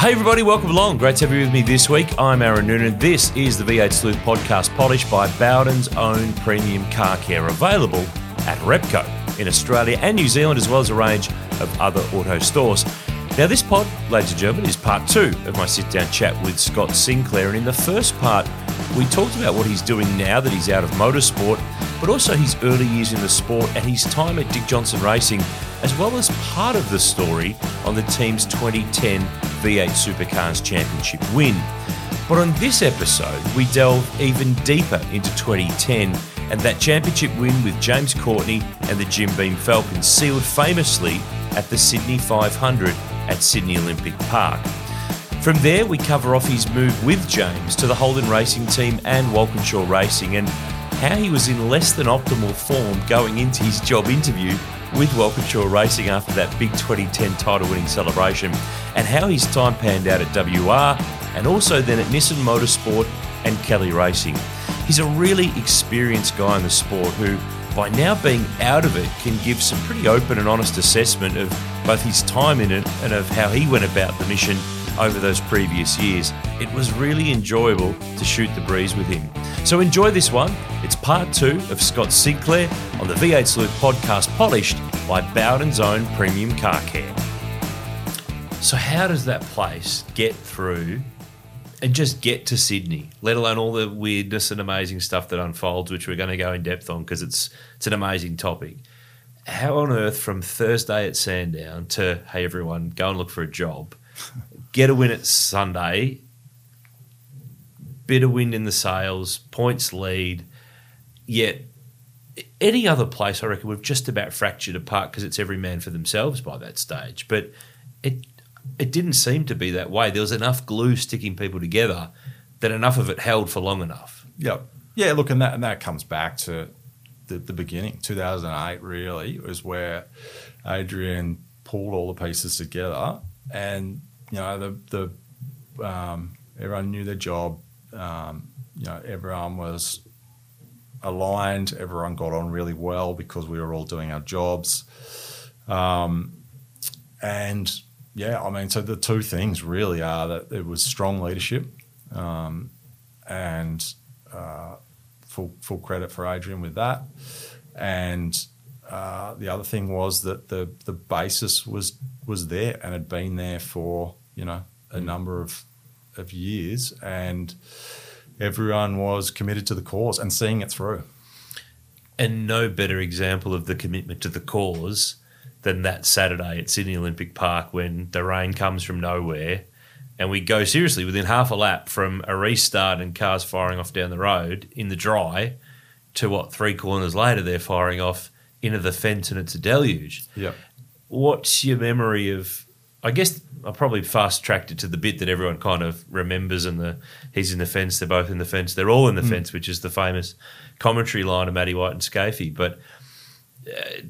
Hey everybody, welcome along. Great to have you with me this week. I'm Aaron Noonan. This is the V8 Sleuth podcast polished by Bowden's own premium car care, available at Repco in Australia and New Zealand, as well as a range of other auto stores. Now, this pod, ladies and gentlemen, is part two of my sit down chat with Scott Sinclair. And in the first part, we talked about what he's doing now that he's out of motorsport, but also his early years in the sport and his time at Dick Johnson Racing, as well as part of the story on the team's 2010 V8 Supercars Championship win. But on this episode, we delve even deeper into 2010 and that championship win with James Courtney and the Jim Beam Falcons sealed famously at the Sydney 500 at Sydney Olympic Park. From there, we cover off his move with James to the Holden Racing team and Walkinshaw Racing and how he was in less than optimal form going into his job interview with Walkinshaw Racing after that big 2010 title winning celebration, and how his time panned out at WR and also then at Nissan Motorsport and Kelly Racing. He's a really experienced guy in the sport who, by now being out of it, can give some pretty open and honest assessment of both his time in it and of how he went about the mission over those previous years. It was really enjoyable to shoot the breeze with him. So enjoy this one. It's part two of Scott Sinclair on the V8 Sleuth podcast, polished by Bowden's own premium car care. So, how does that place get through and just get to Sydney, let alone all the weirdness and amazing stuff that unfolds, which we're going to go in depth on because it's it's an amazing topic. How on earth from Thursday at Sandown to hey everyone, go and look for a job, get a win at Sunday, bit of wind in the sails, points lead, yet any other place I reckon we've just about fractured apart because it's every man for themselves by that stage. But it it didn't seem to be that way. There was enough glue sticking people together that enough of it held for long enough. Yep. Yeah, look, and that and that comes back to the, the beginning, 2008 really was where Adrian pulled all the pieces together and, you know, the, the um, everyone knew their job. Um, you know, everyone was aligned. Everyone got on really well because we were all doing our jobs. Um, and yeah, I mean, so the two things really are that it was strong leadership, um, and uh, full full credit for Adrian with that, and uh, the other thing was that the the basis was was there and had been there for you know a mm. number of of years, and everyone was committed to the cause and seeing it through. And no better example of the commitment to the cause than that Saturday at Sydney Olympic Park when the rain comes from nowhere and we go seriously within half a lap from a restart and cars firing off down the road in the dry to what three corners later they're firing off into the fence and it's a deluge. Yeah. What's your memory of? I guess I probably fast tracked it to the bit that everyone kind of remembers, and the he's in the fence, they're both in the fence, they're all in the mm. fence, which is the famous commentary line of Matty White and Skaife. But uh,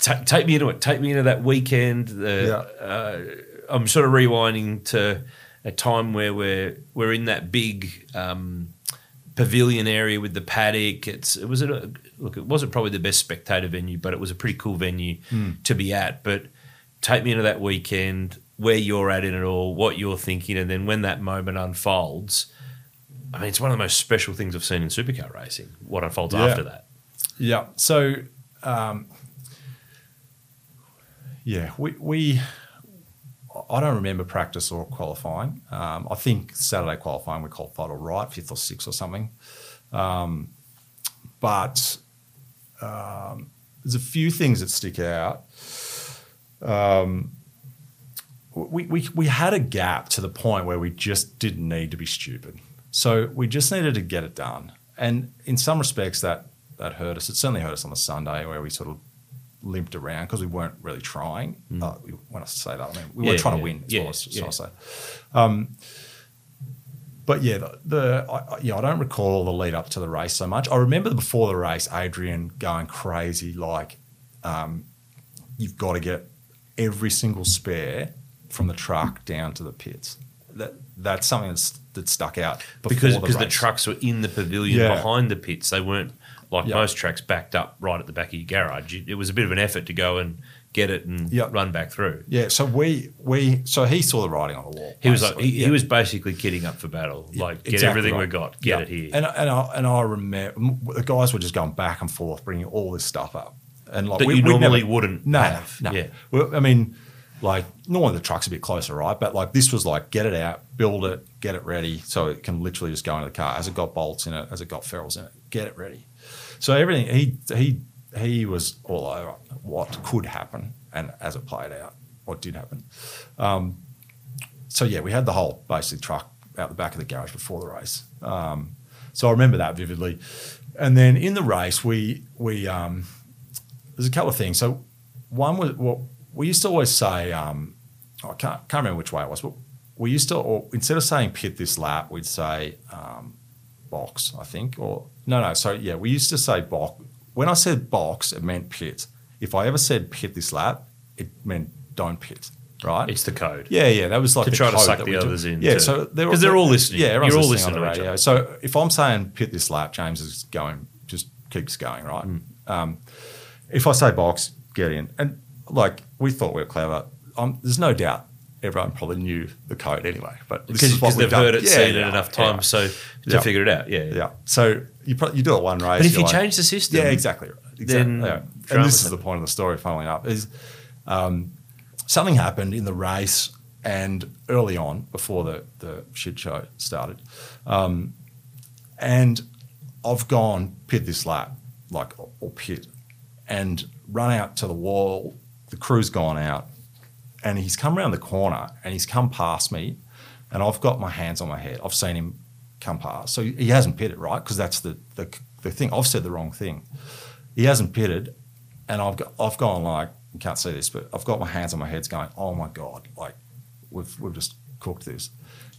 t- take me into it. Take me into that weekend. Yeah. uh, I'm sort of rewinding to a time where we're we're in that big um, pavilion area with the paddock. It's it was a look. It wasn't probably the best spectator venue, but it was a pretty cool venue mm. to be at. But take me into that weekend, where you're at in it all, what you're thinking, and then when that moment unfolds. I mean, it's one of the most special things I've seen in supercar racing. What unfolds yeah. after that? Yeah. So. Um, yeah, we, we I don't remember practice or qualifying. Um, I think Saturday qualifying we called qualified all right, fifth or sixth or something. Um, but um, there's a few things that stick out. Um, we, we, we had a gap to the point where we just didn't need to be stupid. So we just needed to get it done. And in some respects, that that hurt us. It certainly hurt us on the Sunday where we sort of limped around because we weren't really trying. Uh, we, when I say that, I mean we Mm. Yeah, weren't trying yeah, to win. Is yeah, what I was yeah. trying to say. Um, but yeah, the, the I, yeah, I don't recall the lead up to the race so much. I remember before the race, Adrian going crazy, like um, you've got to get every single spare from the truck down to the pits. That that's something that's that stuck out before because the because the trucks were in the pavilion Yeah. behind the pits. They weren't like Yeah. most tracks backed up right at the back of your garage. It was a bit of an effort to go and get it and Yeah. run back through. Yeah, so we we so he saw the writing on the wall. He was like basically. he, he was basically kitting up for battle. Like get Exactly everything we got, get Yeah. it here. And and I, and I remember the guys were just going back and forth, bringing all this stuff up, and like That we, you normally never- wouldn't No, have. no. Yeah. Well, I mean, like normally the truck's a bit closer, right? But like this was like get it out, build it, get it ready, so it can literally just go into the car. As it got bolts in it, as it got ferrules in it, get it ready. So everything he he he was all over what could happen, and as it played out, what did happen. Um, so yeah, we had the whole basically truck out the back of the garage before the race. Um, so I remember that vividly. And then in the race, we we um, there's a couple of things. So one was well, we used to always say um, I can't can't remember which way it was, but we used to or instead of saying pit this lap, we'd say um, box, I think, or no, no. So yeah, we used to say box. When I said box, it meant pit. If I ever said pit this lap, it meant don't pit. Right? it's the code. Yeah, yeah, that was like To try to suck the we do. others in Yeah, too. so they're 'Cause they're all listening. Yeah, everyone's You're all listening, listening on the radio. So if I'm saying pit this lap, James is going just keeps going right. Hmm. Um, if I say box, get in, and like we thought we were clever. Um, there's no doubt everyone probably knew the code anyway, but Because they've done. heard it, Yeah, seen yeah, it enough yeah. times, so to Yeah. figure it out. Yeah, Yeah. So you pro- you do it one race. But if you're like- change the system, yeah, exactly. right. Exactly. then yeah. And this is the point of the story. Following up is um, something happened in the race and early on before the the shit show started, um, and I've gone pit this lap like or pit and run out to the wall. The crew's gone out, and he's come around the corner and he's come past me, and I've got my hands on my head. I've seen him come past, so he hasn't pitted right because that's the, the the thing. I've said the wrong thing. He hasn't pitted, and I've got, I've gone like you can't see this, but I've got my hands on my head, going, oh my god, like we've we've just cooked this.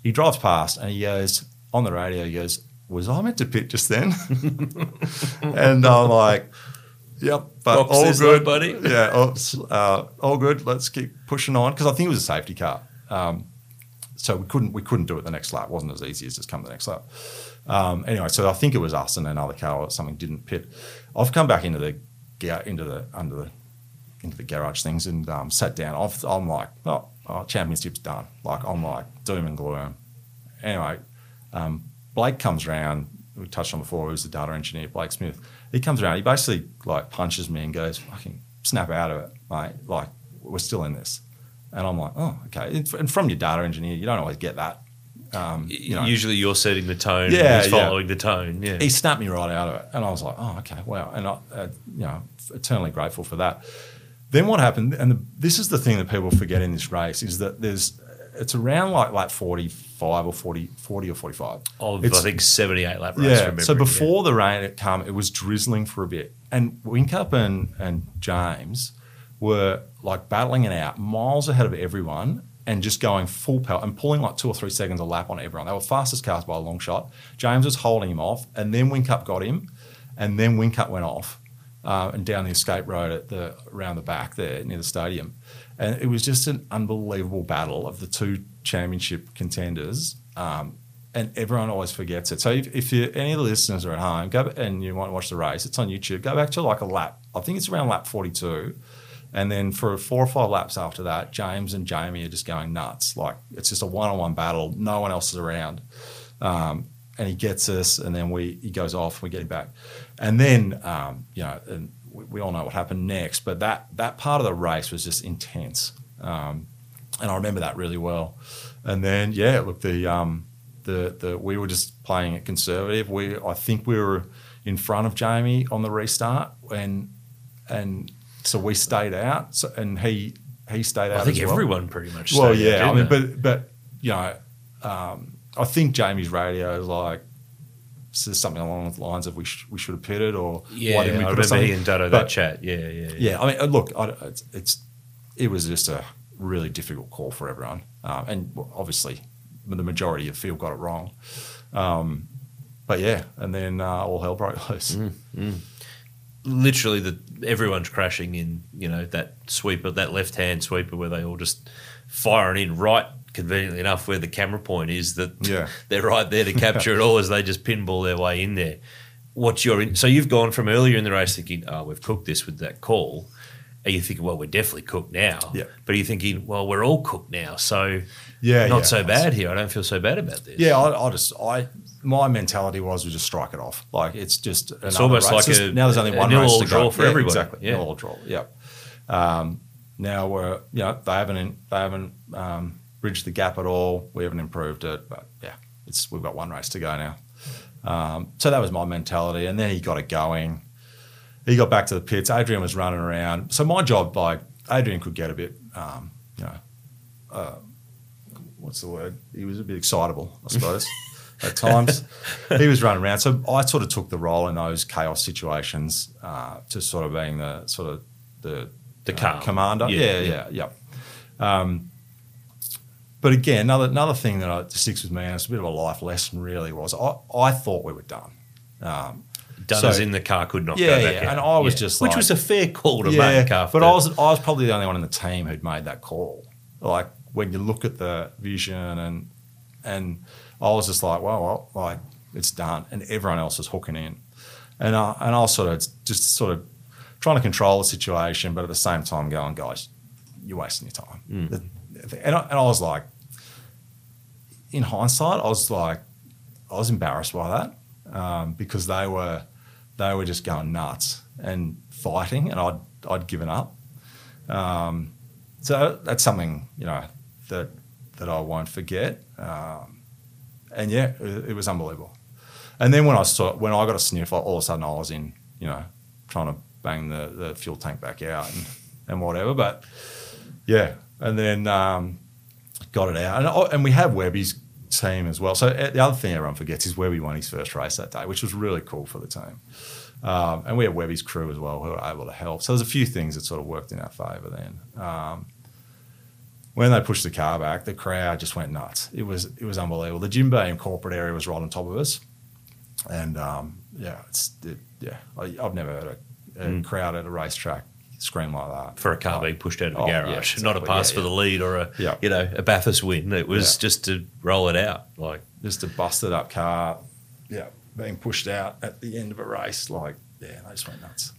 He drives past and he goes on the radio. He goes, "Was I meant to pit just then?" and I'm like, "Yep, but Box all good, buddy. Yeah, all, uh, all good. Let's keep pushing on because I think it was a safety car. Um, so we couldn't we couldn't do it the next lap. It wasn't as easy as just come the next lap. Um, anyway, so I think it was us and another car or something didn't pit. I've come back into the into the under the into the garage things and um, sat down. I've, I'm like, oh, oh, championship's done. Like I'm like doom and gloom. Anyway, um, Blake comes round. We touched on before. He was the data engineer, Blake Smith. He comes around. He basically like punches me and goes, "Fucking snap out of it, mate. Like we're still in this." And I'm like, "Oh, okay." And from your data engineer, you don't always get that. Um, you know, Usually you're setting the tone. Yeah, and he's yeah. following the tone. Yeah, he snapped me right out of it, and I was like, "Oh, okay, wow." And I, uh, you know, eternally grateful for that. Then what happened? And the, this is the thing that people forget in this race is that there's it's around like like 45 or 40, 40 or 45. of It's- I think 78 lap race. yeah. So before the rain had come, it was drizzling for a bit, and Whincup and and James were like battling it out, miles ahead of everyone, and just going full power and pulling like two or three seconds a lap on everyone. They were fastest cars by a long shot. James was holding him off, and then Whincup got him, and then Whincup went off. Uh, and down the escape road at the around the back there near the stadium, and it was just an unbelievable battle of the two championship contenders. Um, and everyone always forgets it. So if, if you, any of the listeners are at home, go and you want to watch the race, it's on YouTube. Go back to like a lap. I think it's around lap forty-two, and then for four or five laps after that, James and Jamie are just going nuts. Like it's just a one-on-one battle. No one else is around, um, and he gets us, and then we he goes off. We get him back, and then um, you know, and we, we all know what happened next. But that that part of the race was just intense, um, and I remember that really well. And then yeah, look the um, the the we were just playing it conservative. We I think we were in front of Jamie on the restart, and and so we stayed out. So and he he stayed out. I think as well. everyone pretty much. Well, yeah. out, I mean, didn't but but you know, um, I think Jamie's radio is like says something along the lines of we, sh- we should have pitted or Yeah, why didn't we I put remember he and Dutto that chat. Yeah, yeah, yeah. yeah, I mean, uh, look, I, it's, it's it was just a really difficult call for everyone, um, and obviously the majority of the field got it wrong. Um, but yeah, and then uh, all hell broke loose. Mm. Literally, the everyone's crashing in. You know that sweeper, that left hand sweeper, where they all just firing in right. Conveniently enough, where the camera point is, that Yeah. they're right there to capture it all as they just pinball their way in there. What's your in- so you've gone from earlier in the race thinking, oh, we've cooked this with that call. Are you thinking, well, we're definitely cooked now? Yeah. But are you thinking, well, we're all cooked now, so Yeah, not yeah. so bad here. I don't feel so bad about this. Yeah, I, I just I my mentality was we just strike it off. Like it's just It's almost race. like Just- a- now there's only one race to draw go. for Yeah, everybody. Exactly, Yeah. nil all draw. Yep. Um, now we're you know they haven't they haven't um, bridged the gap at all. We haven't improved it, but yeah, it's we've got one race to go now. Um, so that was my mentality, and then he got it going. He got back to the pits. Adrian was running around. So my job, like Adrian, could get a bit, um, you know, uh, what's the word? He was a bit excitable, I suppose, at times. He was running around. So I sort of took the role in those chaos situations to sort of being the sort of the The uh, commander. Yeah, Yeah, yeah. yeah, yeah. Um, but again, another another thing that I, sticks with me, and it's a bit of a life lesson, really, was I, I thought we were done. Um, Done So- as in the car could not Yeah, go back yeah, out. and I was just like, which was a fair call to yeah, make after. but I was I was probably the only one in the team who'd made that call. Like when you look at the vision and and I was just like, well, well like it's done, and everyone else is hooking in, and I, and I was sort of just sort of trying to control the situation, but at the same time going, guys, you're wasting your time. Mm. The- And I, and I was like, in hindsight, I was like, I was embarrassed by that um, because they were they were just going nuts and fighting, and I'd I'd given up. Um, so that's something you know that that I won't forget. Um, and yeah, it, it was unbelievable. And then when I saw when I got a sniff, all of a sudden I was in you know trying to bang the, the fuel tank back out and, and whatever. But yeah, and then um, got it out, and oh, and we have Webby's team as well. So uh, the other thing everyone forgets is Webby won his first race that day, which was really cool for the team. Um, and we had Webby's crew as well who were able to help. So there's a few things that sort of worked in our favour then. Um, when they pushed the car back, the crowd just went nuts. It was it was unbelievable. The Jim Beam corporate area was right on top of us, and um, yeah, it's it, yeah. I, I've never heard a, a crowd at a racetrack scream like that for a car Like, being pushed out of a oh, yeah, garage, not a pass Yeah, for the lead or a you know a Bathurst win. It was just to roll it out. Like just a busted up car, yeah, being pushed out at the end of a race. Like, yeah, they just went nuts.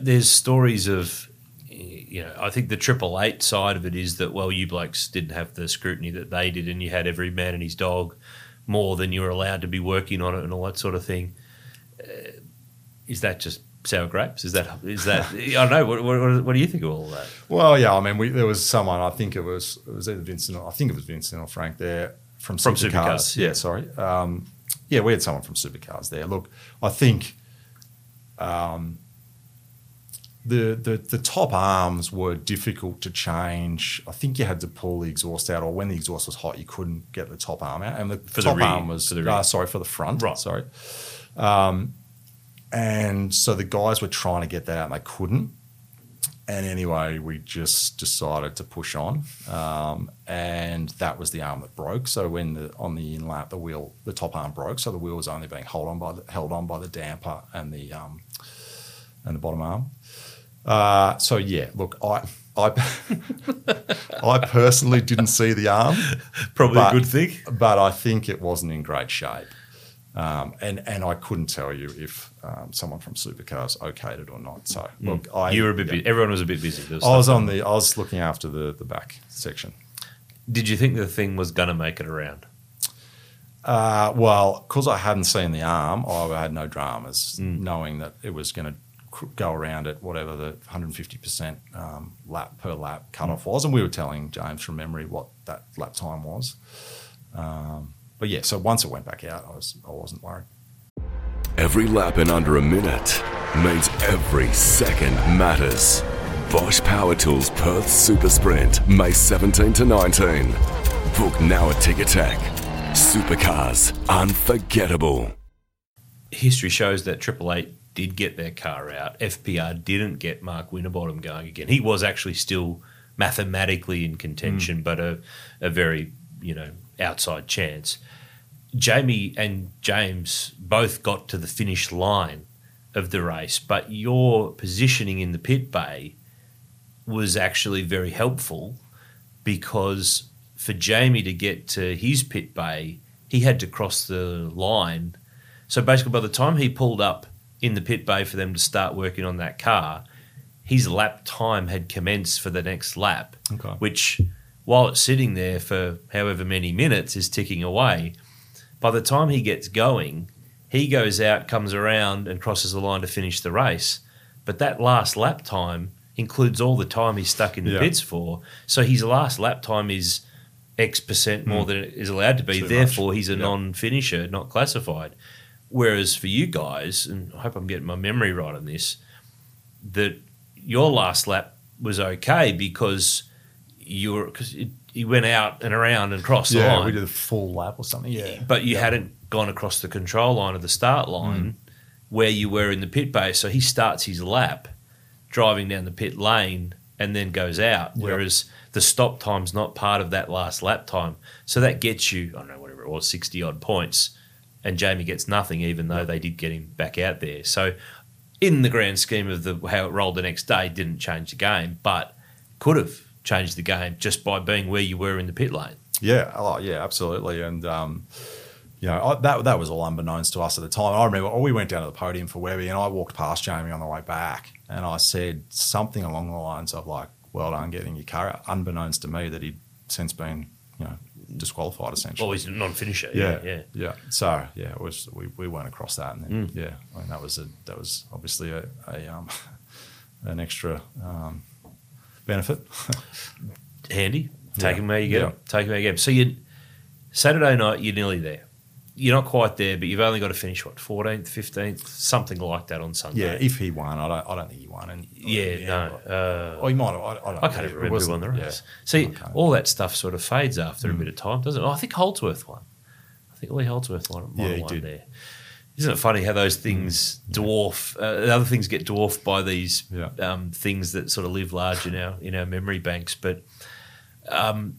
there's stories of you know I think the triple eight side of it is that well you blokes didn't have the scrutiny that they did and you had every man and his dog more than you were allowed to be working on it and all that sort of thing. Uh, is that just sour grapes? Is that is that I don't know. What, what, what do you think of all that? Well, yeah, I mean, we, there was someone. I think it was it was either Vincent. Or, I think it was Vincent or Frank there from From Supercars. Supercars, yeah. yeah. sorry. Um, yeah, we had someone from Supercars there. Look, I think um, the, the the top arms were difficult to change. I think you had to pull the exhaust out, or when the exhaust was hot, you couldn't get the top arm out. And the For the top rear, arm was for the rear. uh, sorry for the front. Right. Sorry. Um, and so the guys were trying to get that out, and they couldn't. And anyway, we just decided to push on, um, and that was the arm that broke. So when the on the in lap, the wheel, the top arm broke, so the wheel was only being held on by the, held on by the damper and the um, and the bottom arm. Uh, so yeah, look, I I I personally didn't see the arm, Probably But- a good thing. but I think it wasn't in great shape. Um, and and I couldn't tell you if um, someone from Supercars okayed it or not. So look, I Hmm. you were a bit. yeah. bu- everyone was a bit busy. Was I was on the. I was looking after the the back section. Did you think the thing was going to make it around? Uh, well, because I hadn't seen the arm, I had no dramas, Mm. knowing that it was going to go around at whatever the 150 percent um, lap per lap Mm. cutoff was, and we were telling James from memory what that lap time was. Um, but yeah, so once it went back out, I was I wasn't worried. Every lap in under a minute means every second matters. Bosch Power Tools Perth Super Sprint, May 17 to 19. Book now at Ticketek. Supercars, unforgettable. history shows that Triple Eight did get their car out. FPR didn't get Mark Winterbottom going again. He was actually still mathematically in contention, Mm. but a, a very you know outside chance. Jamie and James both got to the finish line of the race, but your positioning in the pit bay was actually very helpful because for Jamie to get to his pit bay, he had to cross the line. So basically, by the time he pulled up in the pit bay for them to start working on that car, his lap time had commenced for the next lap, Okay. which, while it's sitting there for however many minutes, is ticking away. By the time he gets going, he goes out, comes around, and crosses the line to finish the race. But that last lap time includes all the time he's stuck in the Yeah. pits for. So his last lap time is X percent more hmm. than it is allowed to be. Too Therefore, much. he's a Yeah. non finisher, not classified. Whereas for you guys, and I hope I'm getting my memory right on this, that your last lap was okay because you were because you went out and around and crossed the Yeah, line we did a full lap or something. Yeah, but you hadn't gone across the control line of the start line mm. where you were in the pit bay. So he starts his lap driving down the pit lane and then goes out. Yep. Whereas the stop time's not part of that last lap time. So that gets you, I don't know, whatever it was, 60 odd points. And Jamie gets nothing, even though they did get him back out there. So, in the grand scheme of the how it rolled the next day, didn't change the game, but could have changed the game just by being where you were in the pit lane. Yeah, oh, yeah, absolutely. And um, you know I, that that was all unbeknownst to us at the time. I remember we went down to the podium for Webby, and I walked past Jamie on the way back, and I said something along the lines of like, "Well done getting your car out," unbeknownst to me that he'd since been you know disqualified essentially. Well, he's a non finisher. yeah, yeah. yeah. So yeah, it was we, we went across that, and then, Mm. yeah, I mean that was a that was obviously a, a um, an extra um, benefit. handy. Take Yeah. them where you get Yeah. them. Take them where you get them. So you Saturday night, you're nearly there. You're not quite there, but you've only got to finish what 14th, 15th, something like that on Sunday. yeah, if he won, I don't I don't think he won. And yeah, no. Uh, Oh, he might have. I, I, don't I can't remember who won the race. yeah. See, Okay. all that stuff sort of fades after Mm. a bit of time, doesn't it? Oh, I think Holdsworth won. I think Lee Holdsworth won, might Yeah, have he won did. there. Isn't it funny how those things dwarf? Uh, the other things get dwarfed by these Yeah. um, things that sort of live large in our in our memory banks. But um,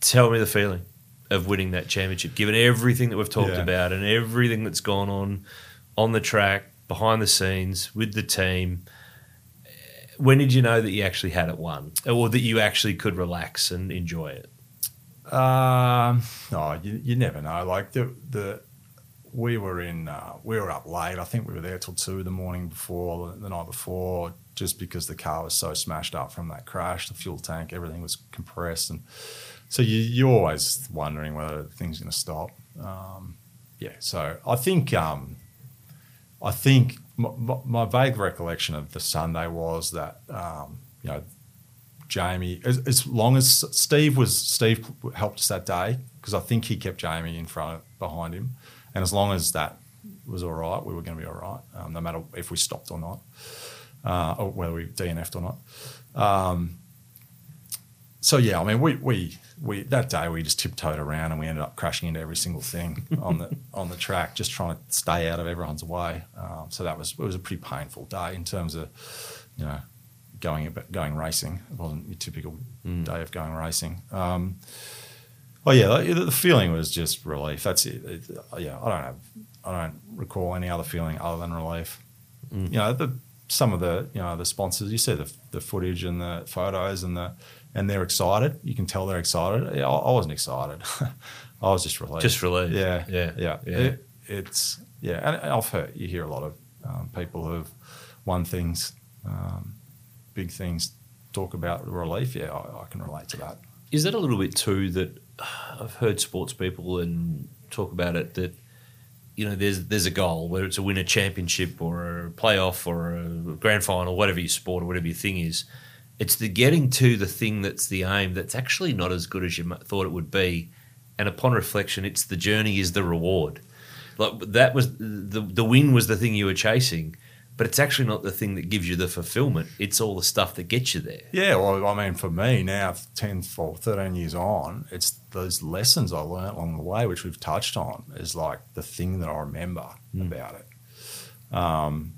tell me the feeling of winning that championship, given everything that we've talked Yeah. about and everything that's gone on on the track, behind the scenes, with the team. When did you know that you actually had it won, or that you actually could relax and enjoy it? Um, no, you, you never know. Like the the we were in uh, we were up late. I think we were there till two the morning before the, night before, just because the car was so smashed up from that crash. The fuel tank, everything was compressed, and so you you're always wondering whether things are going to stop. Um, yeah, so I think um, I think my, my, vague recollection of the Sunday was that um, you know Jamie, as, as long as Steve was Steve helped us that day because I think he kept Jamie in front behind him, and as long as that was all right, we were going to be all right, um, no matter if we stopped or not, uh, or whether we DNF'd or not. Um, so yeah, I mean, we we we that day we just tiptoed around and we ended up crashing into every single thing on the on the track, just trying to stay out of everyone's way. Um, so that was it was a pretty painful day in terms of you know going going racing. It wasn't your typical day of going racing. Um, oh yeah, the, the feeling was just relief. That's it. It- Yeah, I don't have I don't recall any other feeling other than relief. You know, the some of the you know the sponsors. You see the the footage and the photos and the and they're excited. You can tell they're excited. Yeah, I, I wasn't excited. I was just relieved. Just relieved. Yeah, Yeah. yeah. Yeah. It, it's yeah, and I've heard you hear a lot of um, people who've won things, um, big things, talk about relief. Yeah, I, I can relate to that. Is that a little bit too that I've heard sports people and talk about it that you know there's there's a goal whether it's a win a championship or a playoff or a grand final whatever your sport or whatever your thing is it's the getting to the thing that's the aim that's actually not as good as you thought it would be. And upon reflection it's the journey is the reward. Like that was the the win was the thing you were chasing but it's actually not the thing that gives you the fulfillment it's all the stuff that gets you there Yeah, well, I mean, for me now, 10, 12, 13 years on, it's those lessons I learned along the way, which we've touched on, is like the thing that I remember about it. um,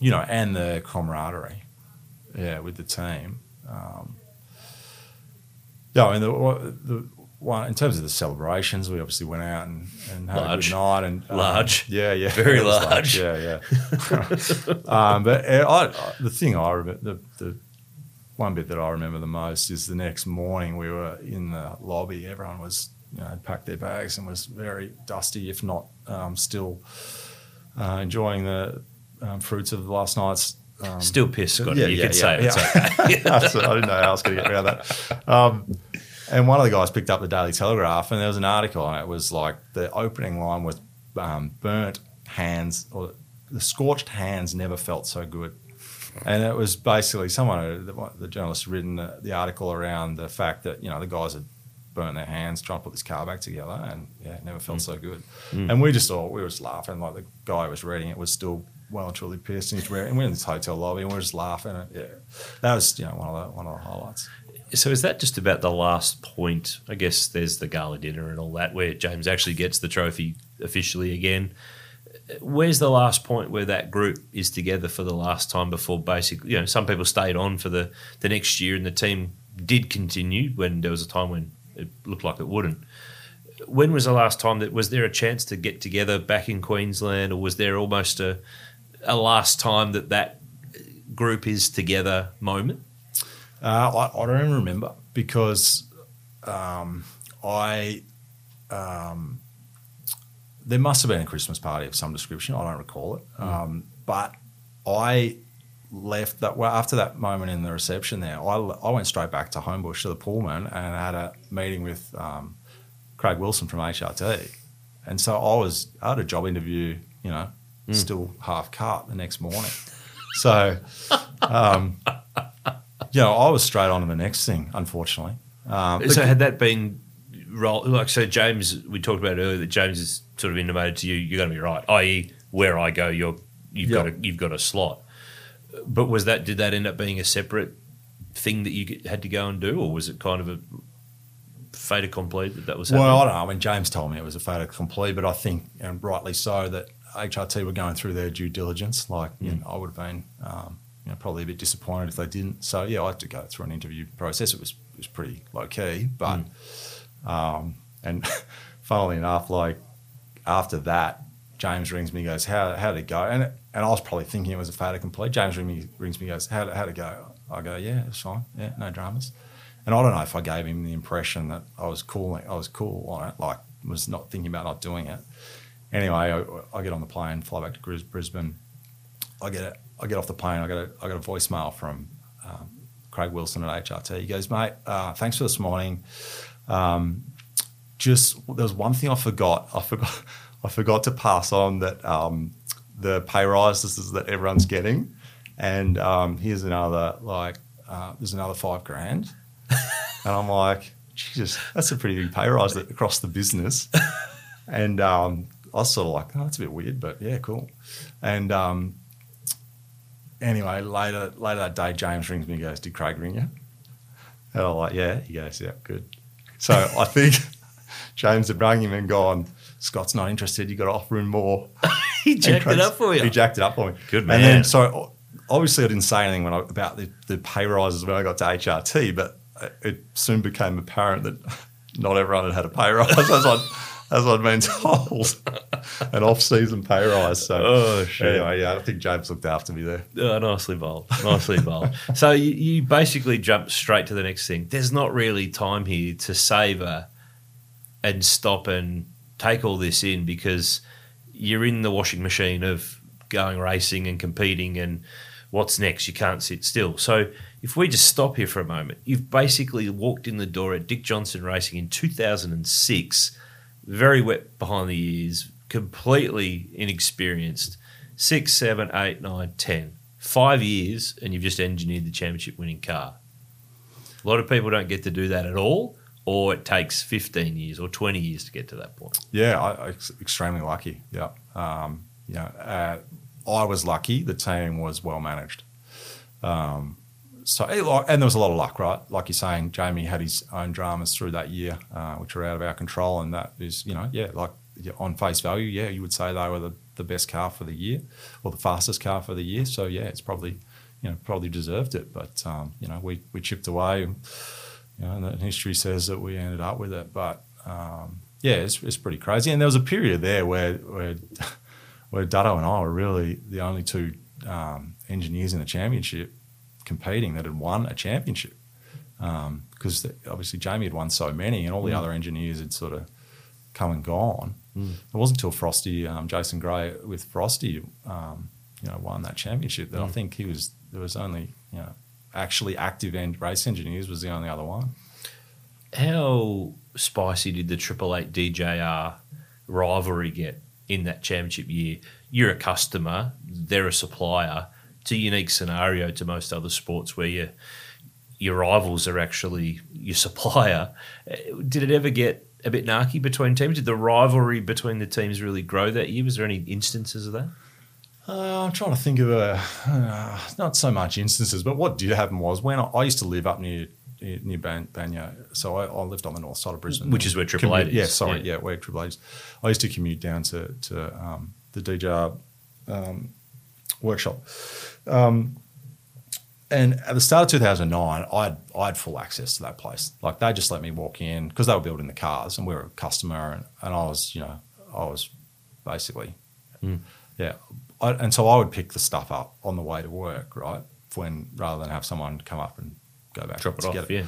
you know, and the camaraderie, yeah, with the team. Um, yeah, I mean, the, the one in terms of the celebrations, we obviously went out and, and had Large. a good night and um, Large. yeah, yeah, Very was large. yeah, yeah. um, but uh, I, I, the thing I remember, the, the one bit that I remember the most is the next morning we were in the lobby. Everyone was, you know, packed their bags and was very dusty, if not um, still uh, enjoying the um, fruits of last night's. Um, Still pissed, Scotty. Yeah, you yeah, can say yeah, it. Yeah. okay. I didn't know how I was going to get around that. And one of the guys picked up the Daily Telegraph, and there was an article, and it was like the opening line was um, "burnt hands" or "the scorched hands never felt so good." And it was basically someone, uh, the, the journalist, had written the, the article around the fact that you know the guys had burnt their hands trying to put this car back together, and yeah, it never felt mm. so good. Mm. And we just thought we were just laughing, like the guy who was reading it was still well and truly pissed, and he's wearing. And we're in this hotel lobby, and we're just laughing. And, yeah, that was you know one of the one of the highlights. So is that just about the last point? I guess there's the gala dinner and all that, where James actually gets the trophy officially again. Where's the last point where that group is together for the last time before basically, you know, some people stayed on for the, the next year and the team did continue when there was a time when it looked like it wouldn't. When was the last time that was there a chance to get together back in Queensland, or was there almost a a last time that that group is together moment? Uh, I, I don't even remember because um, I um, there must have been a Christmas party of some description. I don't recall it, um, but I left that well after that moment in the reception there. I, I went straight back to Homebush to the Pullman and had a meeting with um, Craig Wilson from HRT, and so I was I had a job interview, you know, still half cut the next morning. So, um, you know, I was straight on to the next thing, unfortunately. Um, so had that been roll like so James we talked about earlier that James has sort of intimated to you you're going to be right i.e. where I go you're you've Yeah. got a you've got a slot but was that did that end up being a separate thing that you had to go and do or was it kind of a fait accompli that that was happening? Well, I don't know. I mean, James told me it was a fait accompli, but I think, and rightly so, that HRT were going through their due diligence. Like, you know, I would have been, um, you know, probably a bit disappointed if they didn't. So, yeah, I had to go through an interview process. It was it was pretty low key, but, um, and funnily enough, like after that, James rings me, goes, "How how did it go?" And and I was probably thinking it was a fait accompli. James rings me, rings me, goes, "How how it go?" I go, "Yeah, it's fine. Yeah, no dramas." And I don't know if I gave him the impression that I was cool. I was cool on it, like was not thinking about not doing it. Anyway, I, I get on the plane, fly back to Brisbane. I get it. I get off the plane. I got a I got a voicemail from um, Craig Wilson at HRT. He goes, "Mate, uh, thanks for this morning. Um, just there was one thing I forgot. I forgot. I forgot to pass on that um, the pay rises that everyone's getting, and um, here's another like uh, there's another five grand." And I'm like, Jesus, that's a pretty big pay rise that, across the business. and um, I was sort of like, oh, that's a bit weird, but yeah, cool. And um, anyway, later later that day, James rings me and goes, Did Craig ring you? And I'm like, Yeah. He goes, Yeah, good. So I think James had rung him and gone, Scott's not interested. you got to offer him more. he jacked it up for you He jacked it up for me. Good man. And then, so obviously, I didn't say anything when I, about the, the pay rises when I got to HRT, but it soon became apparent that not everyone had had a pay rise as I'd, as I'd been told, an off-season pay rise. So Oh, shit. anyway, yeah, I think James looked after me there. Oh, nicely bowled. Nicely bowled. So you, you basically jump straight to the next thing. There's not really time here to savor and stop and take all this in because you're in the washing machine of going racing and competing and what's next. You can't sit still. So if we just stop here for a moment, you've basically walked in the door at Dick Johnson Racing in 2006, very wet behind the ears, completely inexperienced. Six, seven, eight, nine, ten. Five years, and you've just engineered the championship winning car. A lot of people don't get to do that at all, or it takes 15 years or 20 years to get to that point. Yeah, I, I extremely lucky. Yeah, um, you know, uh, I was lucky. The team was well managed. Um, so, and there was a lot of luck, right? Like you're saying, Jamie had his own dramas through that year, uh, which were out of our control, and that is, you know, yeah, like on face value, yeah, you would say they were the, the best car for the year or the fastest car for the year. So yeah, it's probably you know probably deserved it. But um, you know we we chipped away. You know, and history says that we ended up with it. But um, yeah, it's, it's pretty crazy. And there was a period there where where where Dutto and I were really the only two um, engineers in the championship competing that had won a championship. Because obviously Jamie had won so many, and all the Mm. other engineers had sort of come and gone. Mm. It wasn't until Frosty, um, Jason Gray with Frosty, um, you know, won that championship that I Mm. think he was. There was only you know actually active en- race engineers was the only other one. How spicy did the Triple Eight DJR rivalry get in that championship year? You're a customer, they're a supplier. It's a unique scenario to most other sports where you, your rivals are actually your supplier. Did it ever get a bit narky between teams? Did the rivalry between the teams really grow that year? Was there any instances of that? Uh, I'm trying to think of a uh, not so much instances, but what did happen was when I, I used to live up near near Ban- Banyo, so I, I lived on the north side of Brisbane, Which is where Triple Eight Yeah, sorry, yeah. yeah, where Triple Eight is. I used to commute down to to um, the DJR um, workshop. Um, and at the start of 2009, I had, I had full access to that place. Like they just let me walk in because they were building the cars, and we were a customer, and, and I was, you know, I was basically, yeah. I, and so I would pick the stuff up on the way to work, right? When rather than have someone come up and go back Drop it off, get yeah.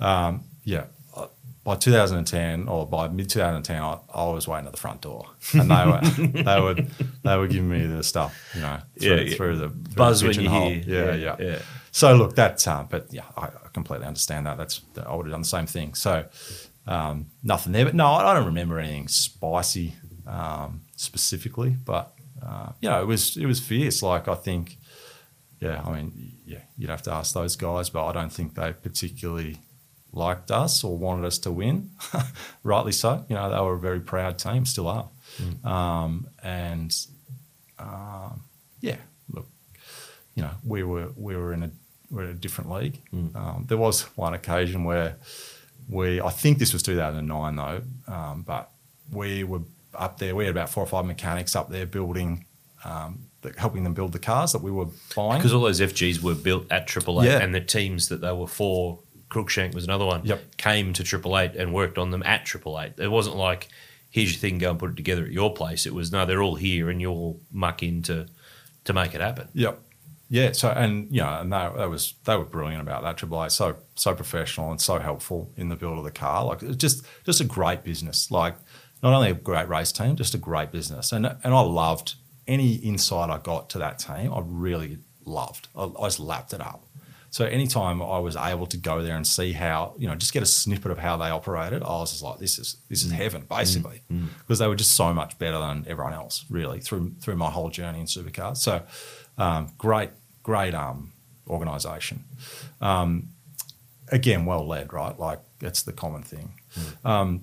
um, yeah. By 2010 or by mid 2010, I, I was waiting at the front door, and they were they would they were giving me the stuff, you know, through, Yeah, yeah. through the through Buzz the when you pigeonhole. hear. Yeah, Yeah, yeah, yeah. So look, that's um, but yeah, I, I completely understand that. That's I would have done the same thing. So um, nothing there, but no, I don't remember anything spicy um, specifically, but uh, you know, it was it was fierce. Like I think yeah, I mean, yeah, you'd have to ask those guys, but I don't think they particularly liked us or wanted us to win. Rightly so. You know, they were a very proud team, still are. Um, and um, yeah, look, you know, we were we were in a we're in a different league. Um, there was one occasion where we, I think this was 2009 though, um, but we were up there. We had about four or five mechanics up there building, um, the, helping them build the cars that we were buying. Because all those FGs were built at Triple Eight Yeah. and the teams that they were for, Cruickshank was another one, Yep. came to Triple Eight and worked on them at Triple Eight. It wasn't like, here's your thing, go and put it together at your place. It was, no, they're all here and you'll muck in to, to make it happen. Yep. Yeah. So and you know, and they, that was they were brilliant about that. Triple Eight so so professional and so helpful in the build of the car. Like it's just just a great business. Like not only a great race team, just a great business. And and I loved any insight I got to that team. I really loved. I, I just lapped it up. So anytime I was able to go there and see how, you know, just get a snippet of how they operated, I was just like, this is this is heaven, basically, because they were just so much better than everyone else, really, through through my whole journey in supercars. So um, great, great um, organisation. Um, again, well led, right? Like it's the common thing. Um,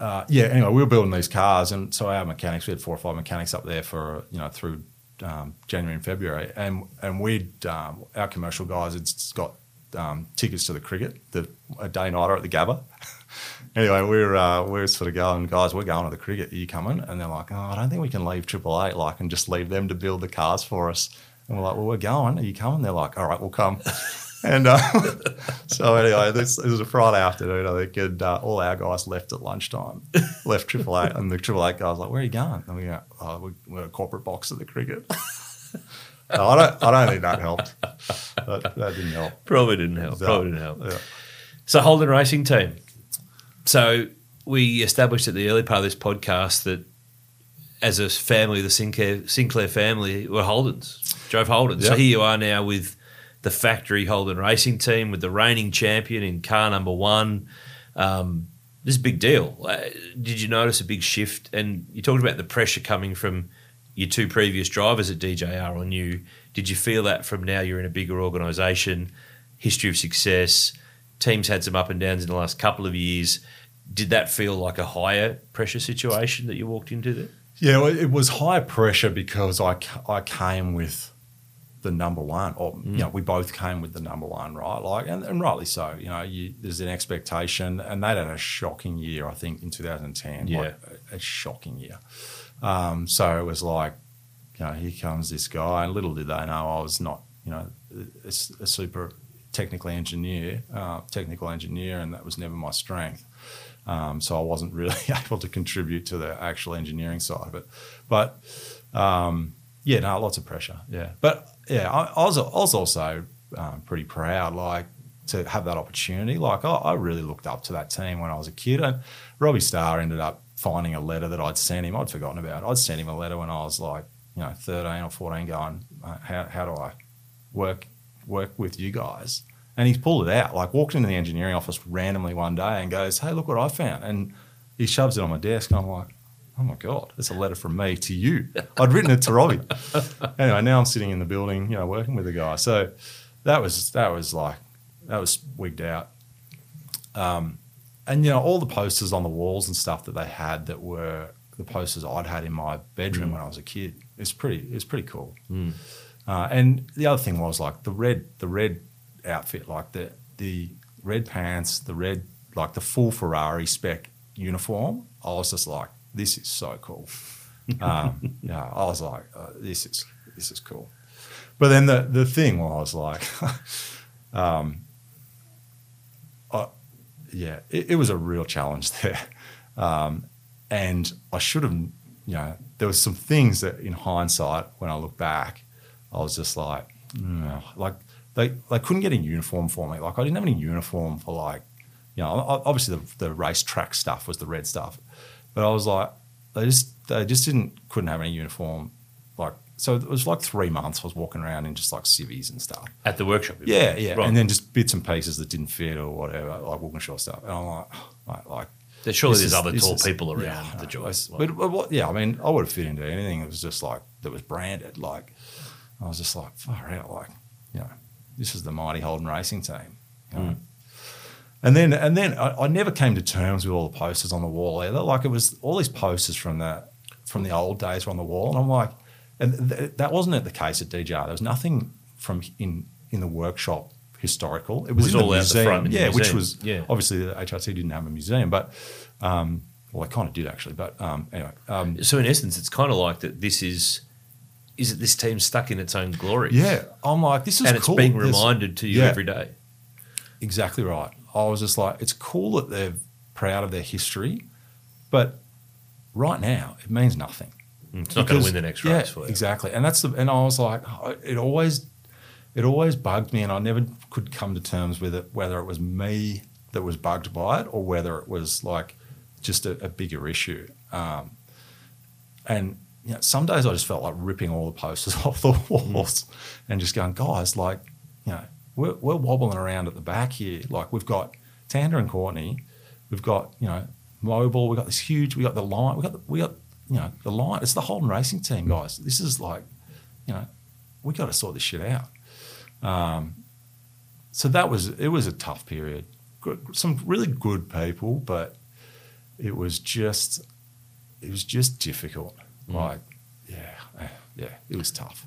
uh, yeah. Anyway, we were building these cars, and so our mechanics, we had four or five mechanics up there for you know through um, January and February, and and we'd um, our commercial guys had got um, tickets to the cricket, the a day nighter at the Gabba. anyway, we're uh, we're sort of going, guys, we're going to the cricket. Are you coming? And they're like, oh, I don't think we can leave Triple Eight, like, and just leave them to build the cars for us. And we're like, well, we're going. Are you coming? They're like, all right, we'll come. And uh, so anyway, this, this was a Friday afternoon, I think, and uh, all our guys left at lunchtime, left Triple Eight, and the Triple Eight guys were like, "Where are you going?" And we go, "Oh, we- we're a corporate box at the cricket." no, I don't. I don't think that helped. That, that didn't help. Probably didn't help. So, Probably didn't help. Yeah. So Holden Racing Team. So we established at the early part of this podcast that as a family, the Sinclair, Sinclair family were Holdens, drove Holdens. So here you are now with the factory Holden Racing Team, with the reigning champion in car number one. Um, this is a big deal. Uh, did you notice a big shift? And you talked about the pressure coming from your two previous drivers at DJR on you. Did you feel that from now you're in a bigger organisation, history of success, teams had some up and downs in the last couple of years. Did that feel like a higher pressure situation that you walked into there? Yeah, it was high pressure because I, I came with the number one, or you know, we both came with the number one, right? Like, and, and rightly so. You know, you, there's an expectation, and they had a shocking year, I think, in 2010. Yeah. like, a, a shocking year. Um, so it was like, you know, here comes this guy, and little did they know I was not, you know, a, a super technical engineer, uh, technical engineer, and that was never my strength. Um, so I wasn't really able to contribute to the actual engineering side of it. But um, yeah, no, lots of pressure. Yeah, but yeah, I, I was I was also um, pretty proud, like to have that opportunity. Like I, I really looked up to that team when I was a kid, and Robbie Starr ended up finding a letter that I'd sent him. I'd forgotten about. it. I'd sent him a letter when I was like, you know, thirteen or fourteen, going, "Uh, how how do I work work with you guys? And he's pulled it out. Like walked into the engineering office randomly one day and goes, "Hey, look what I found!" And he shoves it on my desk. And I'm like, "Oh my god, it's a letter from me to you." I'd written it to Robbie. anyway, now I'm sitting in the building, you know, working with the guy. So that was that was like that was wigged out. Um, and you know, all the posters on the walls and stuff that they had that were the posters I'd had in my bedroom when I was a kid. It's pretty. It's pretty cool. Uh, and the other thing was like the red, the red outfit, like the the red pants, the red, like the full Ferrari spec uniform. I was just like, this is so cool. Um, yeah, I was like, uh, this is this is cool. But then the the thing was like, um, I, yeah, it, it was a real challenge there, um, and I should have, you know, there was some things that in hindsight, when I look back, I was just like, "Mm," like they they couldn't get a uniform for me. Like I didn't have any uniform for like, you know, obviously the the racetrack stuff was the red stuff, but I was like, they just they just didn't couldn't have any uniform. Like so, it was like three months. I was walking around in just like civvies and stuff. At the workshop. Yeah, yeah, Right. and then just bits and pieces that didn't fit or whatever, like walking Walkinshaw stuff. And I'm like, like, like There- surely there's is- other tall is- people around yeah, the I- joints. But, but what, yeah, I mean, I would have fit into anything that was just like that was branded. Like I was just like, far out, like you know, this is the mighty Holden Racing team. You know? Mm. And then and then I, I never came to terms with all the posters on the wall either. Like it was all these posters from the from the old days were on the wall, and I'm like, and th- that wasn't the case at DJR. There was nothing from in in the workshop historical. It was, was in all the out the front in the yeah, which was Yeah. obviously the HRT didn't have a museum, but um, well, they kind of did actually. But um, anyway, um, So in essence, it's kind of like that. This is is it this team stuck in its own glory? yeah, I'm like, this is and it's cool. being There's- reminded to you yeah. every day. Exactly right. I was just like, it's cool that they're proud of their history, but right now it means nothing. It's not going to win the next yeah, race for you. Exactly. And that's the and I was like, oh, it always it always bugged me and I never could come to terms with it, whether it was me that was bugged by it or whether it was like just a, a bigger issue. Um, and you know, some days I just felt like ripping all the posters off the walls and just going, guys, like, you know, we're, we're wobbling around at the back here. Like we've got Tander and Courtney, we've got, you know, Mobil, we've got this huge, we got the line, we got the, we got, you know, the line. It's the Holden Racing team, guys. This is like, you know, we got to sort this shit out. Um, so that was it was a tough period. Good, some really good people, but it was just it was just difficult. Like, yeah, yeah, it was tough.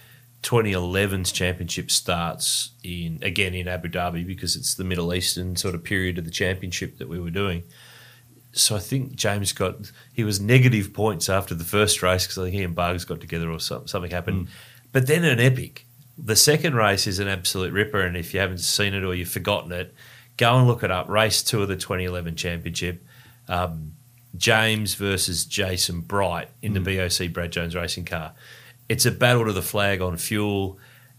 2011's championship starts in again in Abu Dhabi because it's the Middle Eastern sort of period of the championship that we were doing. So I think James got he was negative points after the first race because I think he and Bugs got together or something, something happened. But then an epic. The second race is an absolute ripper, and if you haven't seen it or you've forgotten it, go and look it up. Race two of the 2011 championship. Um, James versus Jason Bright in the BOC Brad Jones racing car. It's a battle to the flag on fuel.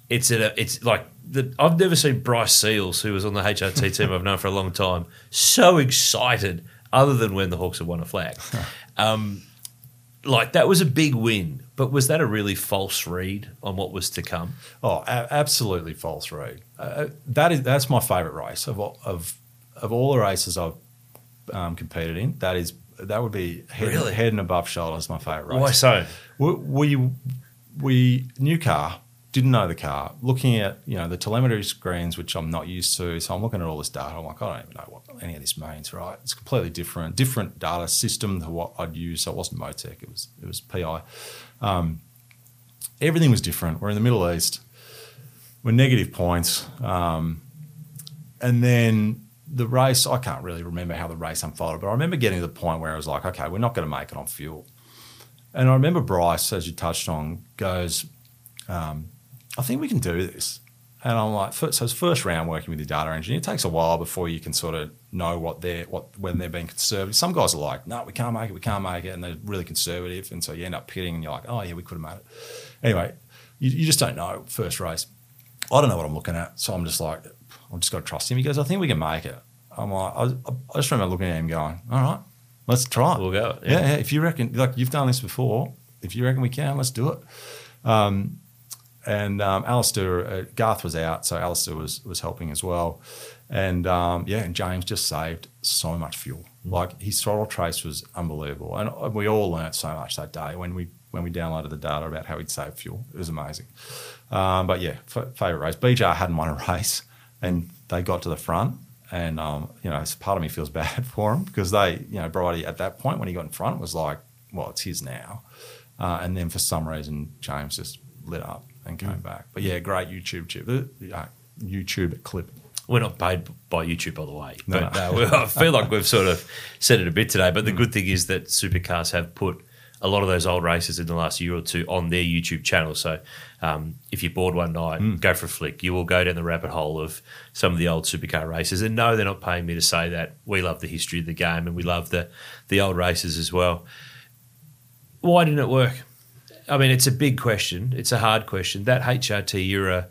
It's a, it's like the, I've never seen Bryce Seals, who was on the HRT team I've known for a long time, so excited. Other than when the Hawks have won a flag, um, like that was a big win, but was that a really false read on what was to come? Oh, a- absolutely false read. Uh, that is that's my favourite race of all, of of all the races I've um, competed in. That is that would be head, Really? head and above shoulders my favourite race. Why so? we, we we new car didn't know the car looking at you know the telemetry screens which i'm not used to so i'm looking at all this data i'm like i don't even know what any of this means right? It's completely different different data system to what i'd use so it wasn't motec it was it was pi um, everything was different. We're in the middle east we're negative points um, and then the race i can't really remember how the race unfolded but i remember getting to the point where i was like okay we're not going to make it on fuel and I remember Bryce, as you touched on, goes, um, I think we can do this. And I'm like, so it's first round working with your data engineer. It takes a while before you can sort of know what they're, what when they're being conservative. Some guys are like, no, we can't make it, we can't make it, and they're really conservative, and so you end up pitting, and you're like, oh yeah, we could have made it. Anyway, you, you just don't know first race. I don't know what I'm looking at, so I'm just like, I've just got to trust him. He goes, I think we can make it. I'm like, I, I just remember looking at him going, all right, let's try it. We'll go, Yeah. yeah. yeah, If you reckon, like you've done this before, if you reckon we can, let's do it. Um, and um, Alistair, uh, Garth was out, so Alistair was was helping as well. And um, yeah, and James just saved so much fuel. Like his throttle trace was unbelievable, and uh, we all learnt so much that day when we when we downloaded the data about how he'd save fuel. It was amazing. Um, but yeah, f- favorite race. BJR hadn't won a race, and they got to the front, and um, you know, it's- part of me feels bad for him because they, you know, Brighty at that point when he got in front was like, well, it's his now, uh, and then for some reason James just lit up and came back. But yeah, great YouTube chip, uh, uh, YouTube clip. We're not paid by YouTube, by the way. No, but no. uh, I feel like we've sort of said it a bit today. But the good thing is that supercars have put a lot of those old races in the last year or two on their YouTube channel. So um, if you're bored one night, go for a flick. You will go down the rabbit hole of some of the old supercar races. And no, they're not paying me to say that. We love the history of the game and we love the, the old races as well. Why didn't it work? I mean, it's a big question. It's a hard question. That HRT era,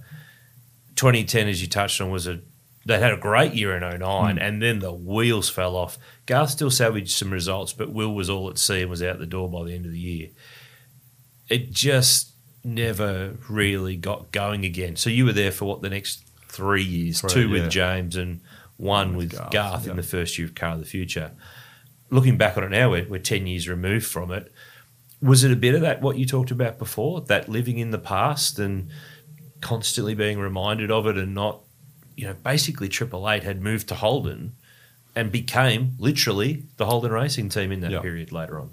2010, as you touched on, was a they had a great year in 09 hmm. and then the wheels fell off. Garth still salvaged some results, but Will was all at sea and was out the door by the end of the year. It just never really got going again. So you were there for what the next three years, Three, two yeah. with James and one with, with Garth, Garth, in the first year of Car of the Future. Looking back on it now, we're, we're 10 years removed from it. Was it a bit of that, what you talked about before, that living in the past and constantly being reminded of it and not, you know, basically Triple Eight had moved to Holden and became literally the Holden racing team in that Yeah. period later on.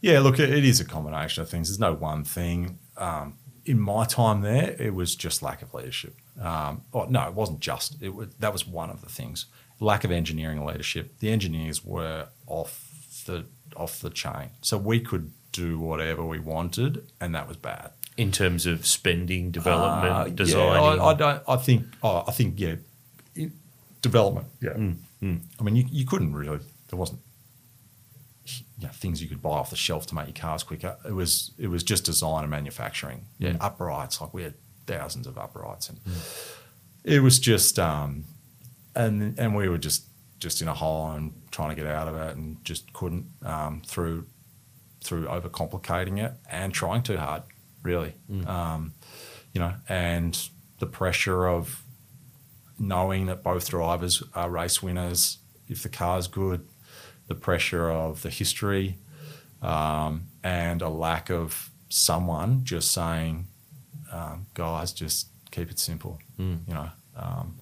Yeah, look, it is a combination of things. There's no one thing. Um, in my time there, it was just lack of leadership. Um, oh, no, it wasn't just. It was, that was one of the things. Lack of engineering leadership. The engineers were off the off the chain, so we could do whatever we wanted, and that was bad. In terms of spending, development, Uh, designing. Yeah, I, I don't. I think. Oh, I think. Yeah, in- development. Yeah. I mean, you, you couldn't really. There wasn't. You know, things you could buy off the shelf to make your cars quicker. It was. It was just design and manufacturing. Yeah, uprights. Like we had thousands of uprights, and it was just. Um, and and we were just just in a hole and trying to get out of it, and just couldn't um, through through overcomplicating it and trying too hard, really. Um, you know, and the pressure of knowing that both drivers are race winners if the car's good, the pressure of the history, um, and a lack of someone just saying, um, guys, just keep it simple, you know. Um,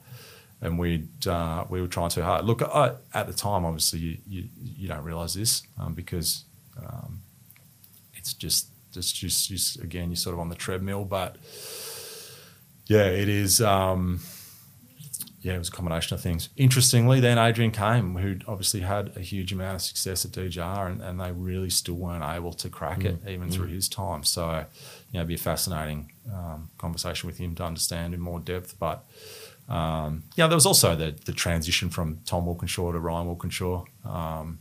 and we'd uh, we were trying too hard. Look, I, at the time, obviously, you, you, you don't realise this um, because um, it's just it's just, just again you're sort of on the treadmill. But yeah, it is. Um, yeah, it was a combination of things. Interestingly, then Adrian came, who obviously had a huge amount of success at DJR, and, and they really still weren't able to crack it even through his time. So, you know, it'd be a fascinating um, conversation with him to understand in more depth. But um, yeah, there was also the the transition from Tom Walkinshaw to Ryan Walkinshaw. Um,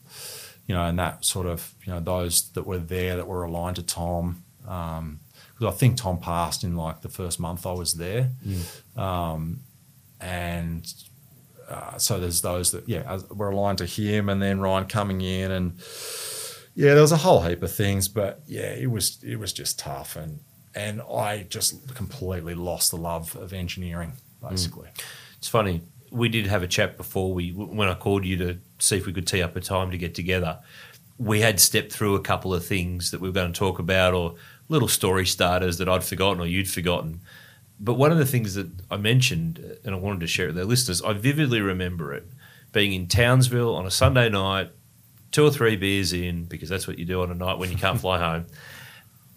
you know, and that sort of you know those that were there that were aligned to Tom. Because I think Tom passed in like the first month I was there, um, and uh, so there's those that yeah were aligned to him, and then Ryan coming in, and yeah, there was a whole heap of things, but yeah, it was it was just tough, and and I just completely lost the love of engineering, basically. It's funny. We did have a chat before we when I called you to see if we could tee up a time to get together. We had stepped through a couple of things that we were going to talk about, or little story starters that I'd forgotten or you'd forgotten. But one of the things that I mentioned, uh, and I wanted to share with their listeners, I vividly remember it being in Townsville on a Sunday night, two or three beers in, because that's what you do on a night when you can't fly home.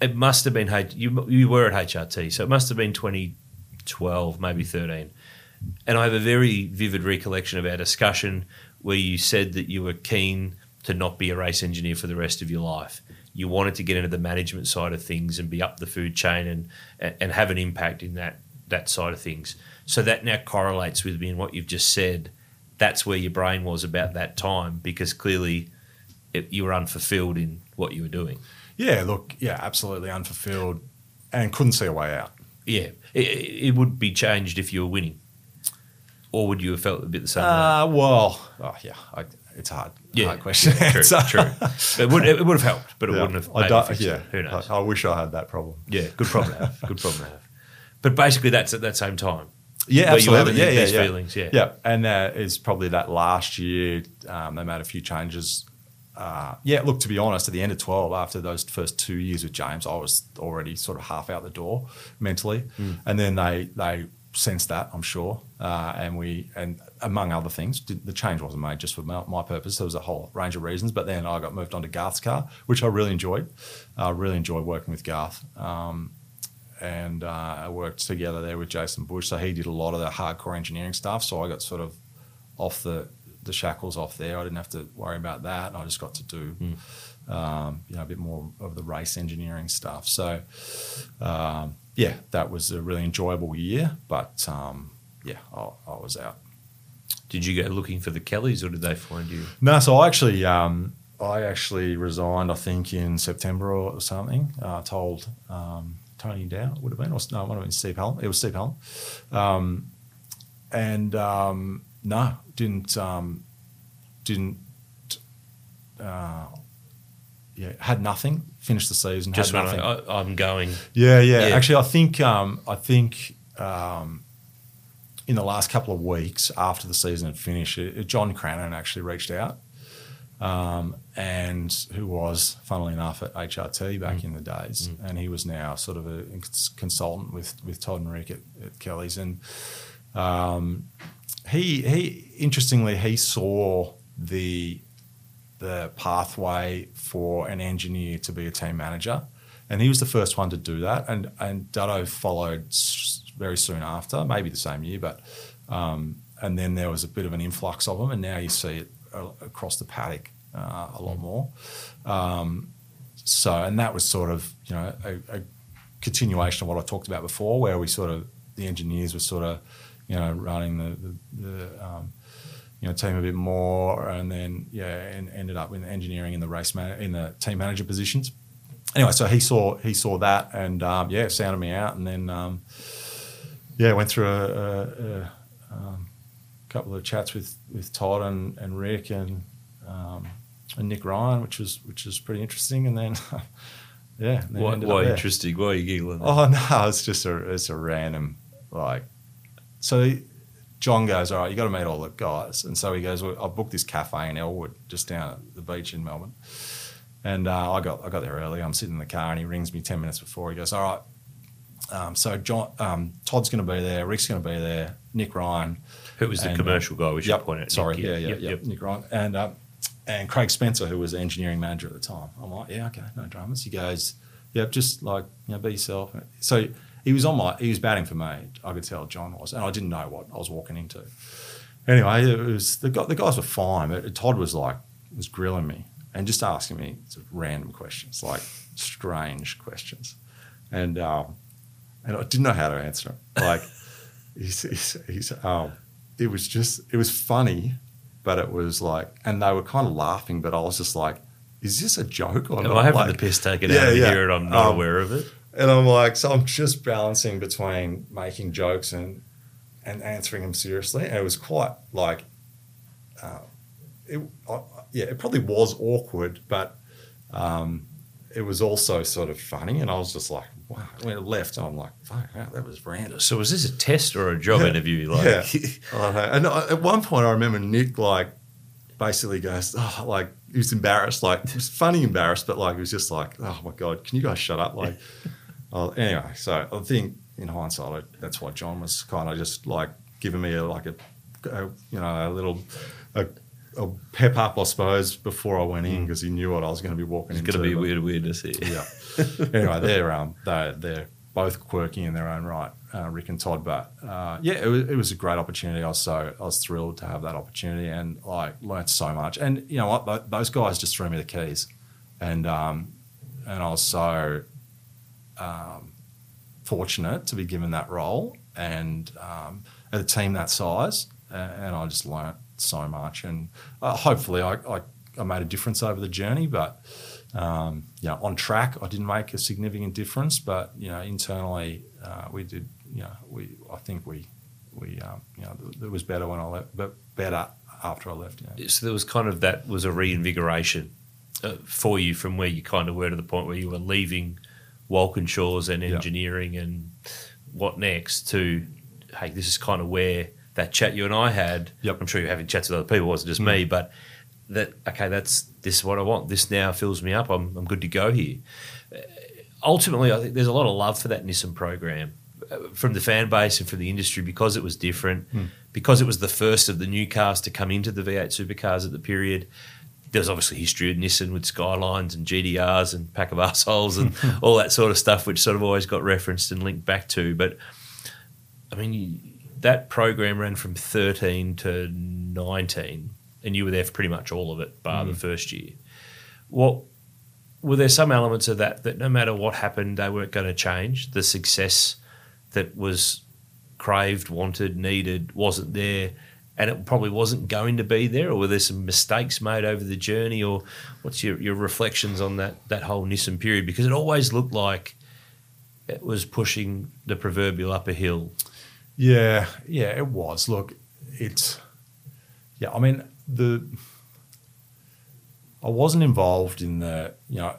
It must have been you. You were at HRT, so it must have been 2012, maybe 13. And I have a very vivid recollection of our discussion where you said that you were keen to not be a race engineer for the rest of your life you wanted to get into the management side of things and be up the food chain and and have an impact in that that side of things. So that now correlates with me in what you've just said. That's where your brain was about that time because clearly it, you were unfulfilled in what you were doing. Yeah, look, yeah, absolutely unfulfilled and couldn't see a way out. Yeah, it, it would be changed if you were winning, or would you have felt a bit the same? Uh, well, oh, yeah, I, it's hard. Yeah, hard question. Yeah, true, true. It would it would have helped, but it Yeah. wouldn't have. I don't- yeah, who knows? I, I wish I had that problem. yeah, good problem to have. Good problem to have. But basically, that's at that same time. Yeah, absolutely. yeah, yeah, these yeah. feelings, yeah. yeah. And that is probably that last year. Um, they made a few changes. Uh, yeah, look, to be honest, at the end of 12, after those first two years with James, I was already sort of half out the door mentally. Hmm. And then they they sensed that, I'm sure. Uh, and we, and among other things, the change wasn't made just for my, my purpose. There was a whole range of reasons. But then I got moved on to Garth's car, which I really enjoyed. I really enjoyed working with Garth. Um, and uh, I worked together there with Jason Bush. So he did a lot of the hardcore engineering stuff. So I got sort of off the, the shackles off there. I didn't have to worry about that. I just got to do, um, you know, a bit more of the race engineering stuff. So, um, yeah, that was a really enjoyable year. But um, yeah, I, I was out. Did you go looking for the Kellys, or did they find you? No, so I actually, um, I actually resigned. I think in September or something. Uh, told um, Tony Dow would have been, or no, it might have been Steve Hallam. It was Steve Hallam, um, and um, no, didn't um, didn't. Uh, yeah, had nothing. Finished the season. Just had nothing. I, I'm going. Yeah, yeah. Yeah. Actually, I think um, I think um, in the last couple of weeks after the season had finished, it, John Crennan actually reached out, um, and who was, funnily enough, at HRT back in the days, and he was now sort of a consultant with with Todd and Rick at, at Kelly's, and um, he he interestingly he saw the the pathway for an engineer to be a team manager. And he was the first one to do that. And, and Dutto followed very soon after, maybe the same year. But um, And then there was a bit of an influx of them. And now you see it uh, across the paddock uh, a lot more. Um, so, and that was sort of, you know, a, a continuation of what I talked about before, where we sort of, the engineers were sort of, you know, running the, the, the um, you know, team a bit more, and then yeah, and ended up in engineering in the race man- in the team manager positions. Anyway, so he saw he saw that, and um, yeah, sounded me out, and then um, yeah, went through a, a, a um, couple of chats with with Todd and, and Rick and um, and Nick Ryan, which was which was pretty interesting, and then yeah, then Why, why interesting? Why are you giggling? Oh no, it's just a it's a random like. So John goes, all right, you got to meet all the guys, and so he goes, well, I booked this cafe in Elwood, just down at the beach in Melbourne, and uh, I got I got there early. I'm sitting in the car, and he rings me ten minutes before. He goes, all right. Um, so John, um, Todd's going to be there. Rick's going to be there. Nick Ryan, Who was the and, commercial guy? We should yep, point out. Sorry, Nick, yeah, yeah, yeah, Nick Ryan, and uh, and Craig Spencer, who was the engineering manager at the time. I'm like, yeah, okay, no dramas. He goes, yep, just like you know, be yourself. So he was on my, he was batting for me. I could tell John was, and I didn't know what I was walking into. Anyway, it was the the guys were fine, but Todd was like was grilling me and just asking me sort of random questions, like strange questions, and um, and I didn't know how to answer them. Like he's, he's, he's um, it was just it was funny, but it was like, and they were kind of laughing, but I was just like, is this a joke or Am not? I having Like- the piss taken Yeah, out of yeah. here and I'm not Um, aware of it? And I'm like, so I'm just balancing between making jokes and and answering them seriously. And it was quite like, uh, it, I, yeah, it probably was awkward, but um, it was also sort of funny, and I was just like, wow. When it left, I'm like, fuck, that was random. So was this a test or a job Yeah. interview? Like, Yeah. And at one point, I remember Nick like basically goes, oh, like he was embarrassed, like he was funny embarrassed, but like he was just like, oh my god, can you guys shut up? Like, oh, anyway. So I think in hindsight, I, that's why John was kind of just like giving me a like a, a you know a little. A, a pep up, I suppose, before I went in because he knew what I was going to be walking it's into. It's going to be but- weird weirdness here. yeah. anyway, they're um they they're both quirky in their own right, uh, Rick and Todd. But uh, yeah, it was, it was a great opportunity. I was so I was thrilled to have that opportunity and like learnt so much. And you know what, those guys just threw me the keys, and um and I was so um, fortunate to be given that role and um, at a team that size, and I just learnt so much. And uh, hopefully, I, I I made a difference over the journey, but um, you know, on track, I didn't make a significant difference, but you know, internally, uh, we did. You know, we I think we we um, you know, it was better when I left, but better after I left. You know. So there was kind of that was a reinvigoration uh, for you from where you kind of were to the point where you were leaving Walkinshaws and Yeah. engineering and what next to, hey, this is kind of where that chat you and I had. Yep. I'm sure you're having chats with other people, it wasn't just me, but that okay, that's this is what I want. This now fills me up. I'm I'm good to go here. Uh, ultimately, I think there's a lot of love for that Nissan program uh, from the fan base and from the industry because it was different, because it was the first of the new cars to come into the V8 supercars at the period. There's obviously history of Nissan with Skylines and GT-Rs and pack of assholes and all that sort of stuff, which sort of always got referenced and linked back to. But I mean, that program ran from 13 to 19, and you were there for pretty much all of it, bar the mm. first year. What were there some elements of that that no matter what happened, they weren't going to change? The success that was craved, wanted, needed wasn't there, and it probably wasn't going to be there, or were there some mistakes made over the journey, or what's your, your reflections on that that whole Nissan period? Because it always looked like it was pushing the proverbial up a hill. Yeah, yeah, it was. Look, it's yeah. I mean, the I wasn't involved in the you know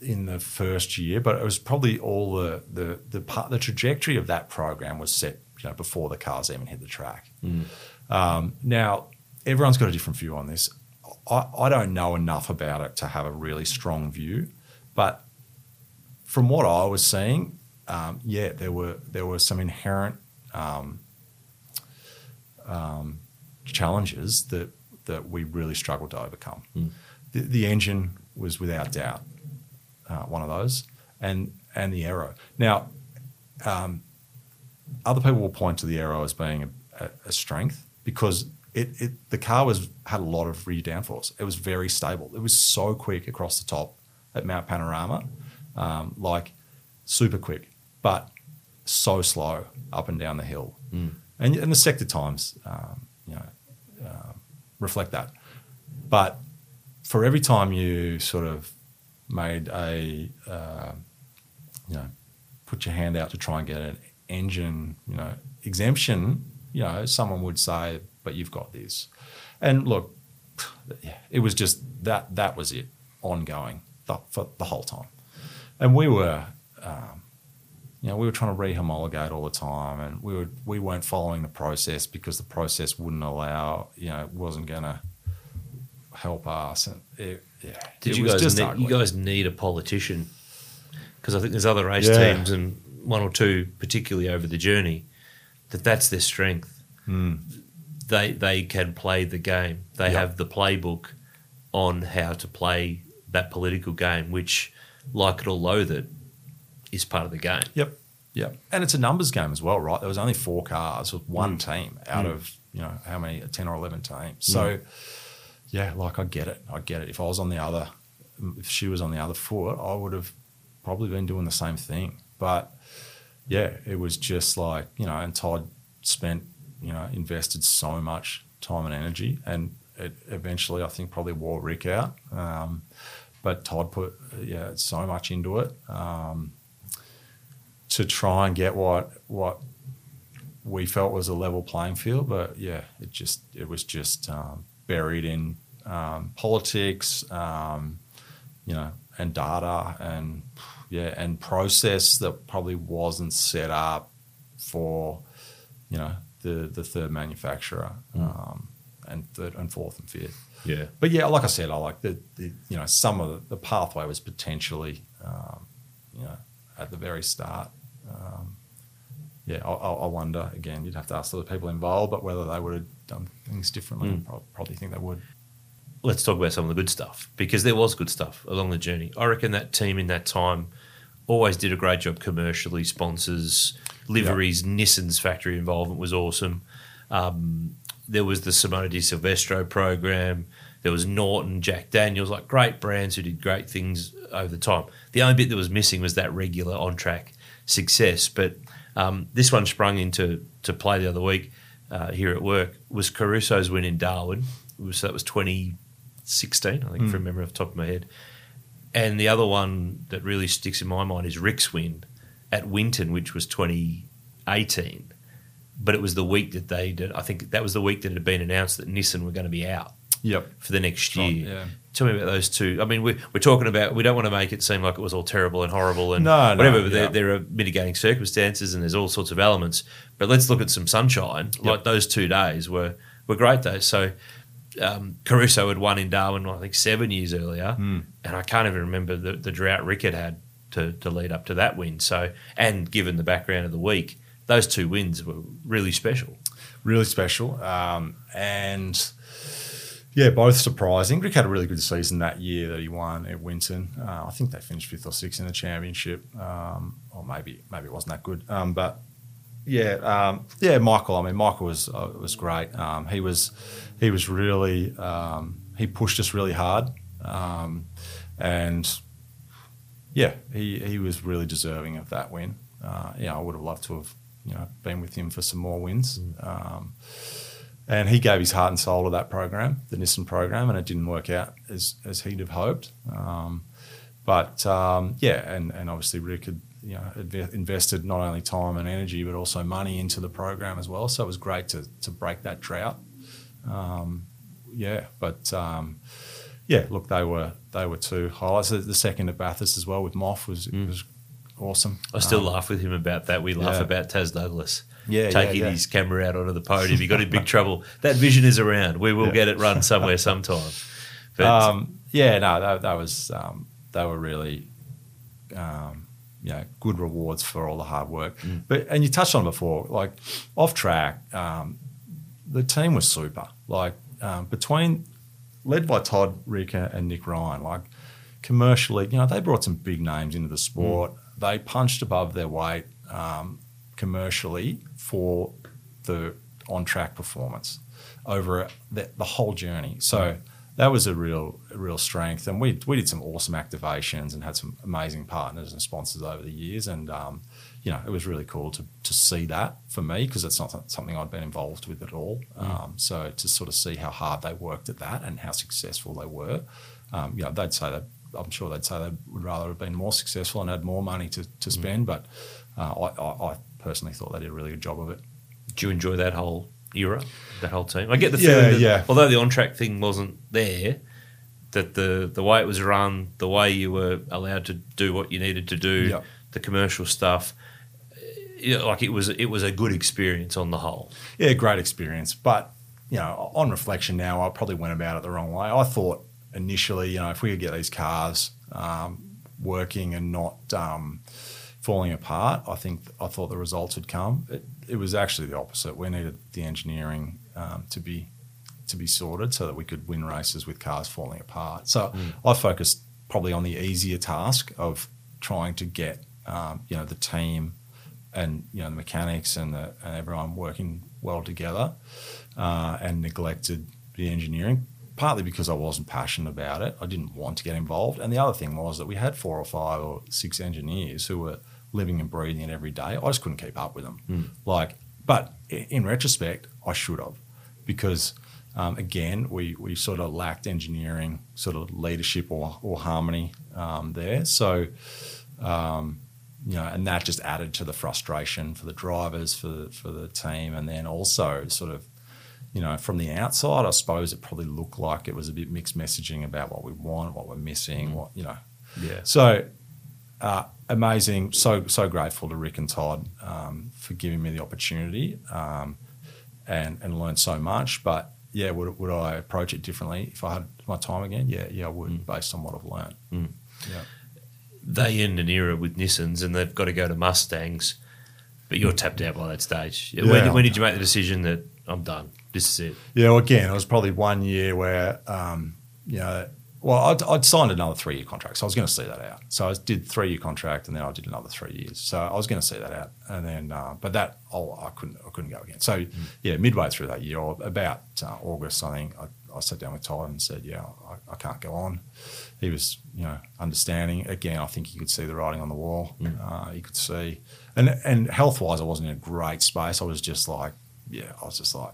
in the first year, but it was probably all the the the part the trajectory of that program was set you know before the cars even hit the track. Mm. Um, now everyone's got a different view on this. I, I don't know enough about it to have a really strong view, but from what I was seeing, um, yeah, there were there were some inherent um, um, challenges that that we really struggled to overcome. The, the engine was without doubt uh, one of those, and and the aero. Now, um, other people will point to the aero as being a, a, a strength because it, it the car was had a lot of rear downforce. It was very stable. It was so quick across the top at Mount Panorama, um, like super quick, but so slow up and down the hill. And, and the sector times, um, you know, um, reflect that. But for every time you sort of made a, uh, you know, put your hand out to try and get an engine, you know, exemption, you know, someone would say, "But you've got this." And look, it was just that. That was it, ongoing the, for the whole time. And we were, um, you know, we were trying to rehomologate all the time, and we were we weren't following the process because the process wouldn't allow, you know, it wasn't going to help us. And it, yeah, Did you guys just need, you guys need a politician? Because I think there's other race Yeah. teams and one or two particularly over the journey that that's their strength. Hmm. They they can play the game. They Yeah. have the playbook on how to play that political game, which, like it or loathe it, is part of the game. Yep. Yep. And it's a numbers game as well, right? There was only four cars with one hmm. team out hmm. of, you know, how many, uh, 10 or 11 teams. Hmm. So, yeah, like I get it. I get it. If I was on the other, if she was on the other foot, I would have probably been doing the same thing. But yeah, it was just like, you know, and Todd spent, you know, invested so much time and energy. And it eventually, I think, probably wore Rick out. Um, but Todd put, yeah, so much into it. Um, to try and get what what we felt was a level playing field. But yeah, it just it was just um, buried in um, politics, um, you know, and data and yeah and process that probably wasn't set up for you know the the third manufacturer um, and third and fourth and fifth. Yeah. But yeah, like I said, I like the, the you know some of the, the pathway was potentially um, you know at the very start. Um, yeah, I, I I wonder again. You'd have to ask the people involved, but whether they would have done things differently, I probably think they would. Let's talk about some of the good stuff because there was good stuff along the journey. I reckon that team in that time always did a great job commercially. Sponsors, liveries, Nissan's factory involvement was awesome. Um, there was the Simona de Silvestro program. There was Norton, Jack Daniels, like great brands who did great things over the time. The only bit that was missing was that regular on track success. But um, this one sprung into to play the other week uh, here at work was Caruso's win in Darwin. Was, that was 2016, I think, hmm. from memory off the top of my head. And the other one that really sticks in my mind is Rick's win at Winton, which was 2018. But it was the week that they did, I think that was the week that it had been announced that Nissan were going to be out Yep. for the next Right, year. yeah. Tell me about those two. I mean, we're, we're talking about, we don't want to make it seem like it was all terrible and horrible and No, no, whatever, but yeah. there, there are mitigating circumstances and there's all sorts of elements. But let's look at some sunshine. Like those two days were, were great days. So um, Caruso had won in Darwin, I think, seven years earlier. Hmm. And I can't even remember the, the drought Rick had had to, to lead up to that win. So, and given the background of the week, those two wins were really special. really special. Um, and yeah, both surprising. Rick had a really good season that year that he won at Winton. Uh, I think they finished fifth or sixth in the championship, um, or maybe maybe it wasn't that good. Um, but yeah, um, yeah, Michael. I mean, Michael was uh, was great. Um, he was he was really um, he pushed us really hard, um, and yeah, he he was really deserving of that win. Uh, yeah, I would have loved to have you know been with him for some more wins. Um, and he gave his heart and soul to that program, the Nissan program, and it didn't work out as as he'd have hoped. But um, yeah, and, and obviously Rick had you know inve- invested not only time and energy but also money into the program as well. So it was great to to break that drought. Um, yeah, but um, yeah, look, they were they were two highlights. The, the second at Bathurst as well with Moff was was awesome. I still Um, laugh with him about that. We laugh yeah. about Taz Douglas. Yeah, yeah, taking yeah. his camera out onto the podium. He got in big trouble. That vision is around. We will Yeah. get it run somewhere sometime. But um, yeah, no, that, that was um, they were really, um, you know, good rewards for all the hard work. But and you touched on it before, like off track, um, the team was super. Like um, between led by Todd Ricker and Nick Ryan, like commercially, you know, they brought some big names into the sport. They punched above their weight um, commercially for the on track performance over the, the whole journey. So that was a real, a real strength. And we we did some awesome activations and had some amazing partners and sponsors over the years. And um, you know, it was really cool to to see that for me because it's not something I'd been involved with at all. Um, so to sort of see how hard they worked at that and how successful they were, um, you know, they'd say that. I'm sure they'd say they would rather have been more successful and had more money to, to spend, but uh, I, I, I personally thought they did a really good job of it. do you enjoy that whole era, the whole team? I get the Yeah, feeling that yeah. although the on track thing wasn't there, that the the way it was run, the way you were allowed to do what you needed to do, Yep. the commercial stuff, you know, like it was it was a good experience on the whole. Yeah, great experience. But, you know, on reflection now, I probably went about it the wrong way. I thought initially, you know, if we could get these cars um, working and not um, falling apart, I think I thought the results would come. It, it was actually the opposite. We needed the engineering um, to be to be sorted so that we could win races with cars falling apart. So I focused probably on the easier task of trying to get um, you know the team and you know the mechanics and, the, and everyone working well together, uh, and neglected the engineering. Partly because I wasn't passionate about it, I didn't want to get involved, and the other thing was that we had four or five or six engineers who were living and breathing it every day. I just couldn't keep up with them. Like, but in retrospect, I should have, because um, again, we, we sort of lacked engineering sort of leadership or, or harmony um, there. So, um, you know, and that just added to the frustration for the drivers, for the, for the team, and then also sort of, you know, from the outside, I suppose it probably looked like it was a bit mixed messaging about what we want, what we're missing, what you know. Yeah. So uh, amazing. So so grateful to Rick and Todd um, for giving me the opportunity um, and and learn so much. But yeah, would would I approach it differently if I had my time again? Yeah, yeah, I would, Mm. based on what I've learned. Yeah. They end an era with Nissans and they've got to go to Mustangs, but you're tapped out by that stage. When, when did you make the decision that I'm done? This is it. Yeah, well, again, it was probably one year where, um, you know, well, I'd, I'd signed another three year contract, so I was going to see that out. So I did three year contract, and then I did another three years. So I was going to see that out, and then, uh, but that, oh, I couldn't, I couldn't go again. So yeah, midway through that year, or about uh, August, I think, I, I sat down with Todd and said, yeah, I, I can't go on. He was, you know, understanding. Again, I think he could see the writing on the wall. Uh, he could see, and and health wise, I wasn't in a great space. I was just like, yeah, I was just like,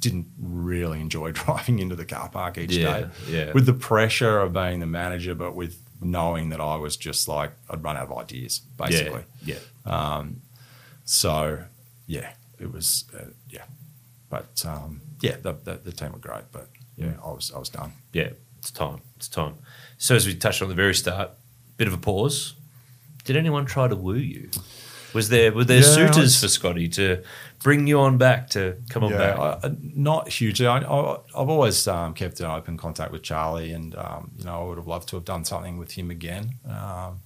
didn't really enjoy driving into the car park each Yeah, day. yeah. With the pressure of being the manager, but with knowing that I was just like, I'd run out of ideas, basically. Yeah. yeah. So, yeah, it was, uh, yeah. But um, yeah, the, the, the team were great, but yeah, I was I was done. Yeah, it's time. It's time. So as we touched on the very start, bit of a pause. Did anyone try to woo you? Was there were there Yeah, suitors for Scotty to bring you on back to come on yeah, back? I, not hugely. I, I, I've always um, kept an open contact with Charlie, and um, you know, I would have loved to have done something with him again. Um,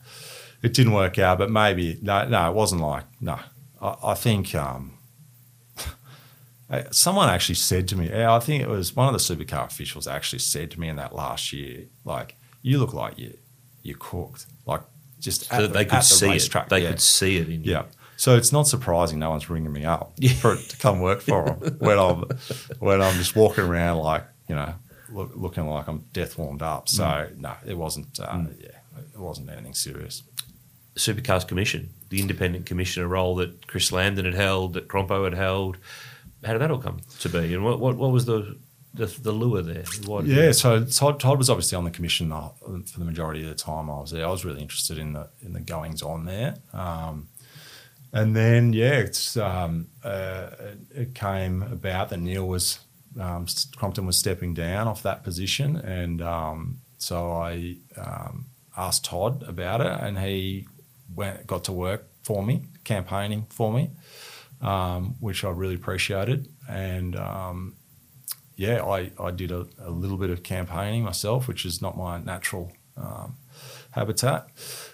it didn't work out, but maybe no, no, it wasn't like no. I, I think um, someone actually said to me, I think it was one of the supercar officials actually said to me in that last year, like, you look like you you cooked, like just so at that the, they could the see it. They yeah. could see it in you. Yeah. So it's not surprising no one's ringing me up for to come work for them when I'm when I'm just walking around like you know look, looking like I'm death warmed up. So Mm. no, it wasn't. Uh, Yeah, it wasn't anything serious. Supercars Commission, the independent commissioner role that Chris Landon had held, that Crompo had held. How did that all come to be? And what what, what was the, the the lure there? Why Yeah, so Todd, Todd was obviously on the commission for the majority of the time I was there. I was really interested in the in the goings on there, um, and then yeah, it's um, uh, it came about that Neil was um, Crompton was stepping down off that position, and um, so I um, asked Todd about it, and he went got to work for me, campaigning for me, um, which I really appreciated, and. Yeah, I, I did a, a little bit of campaigning myself, which is not my natural um, habitat.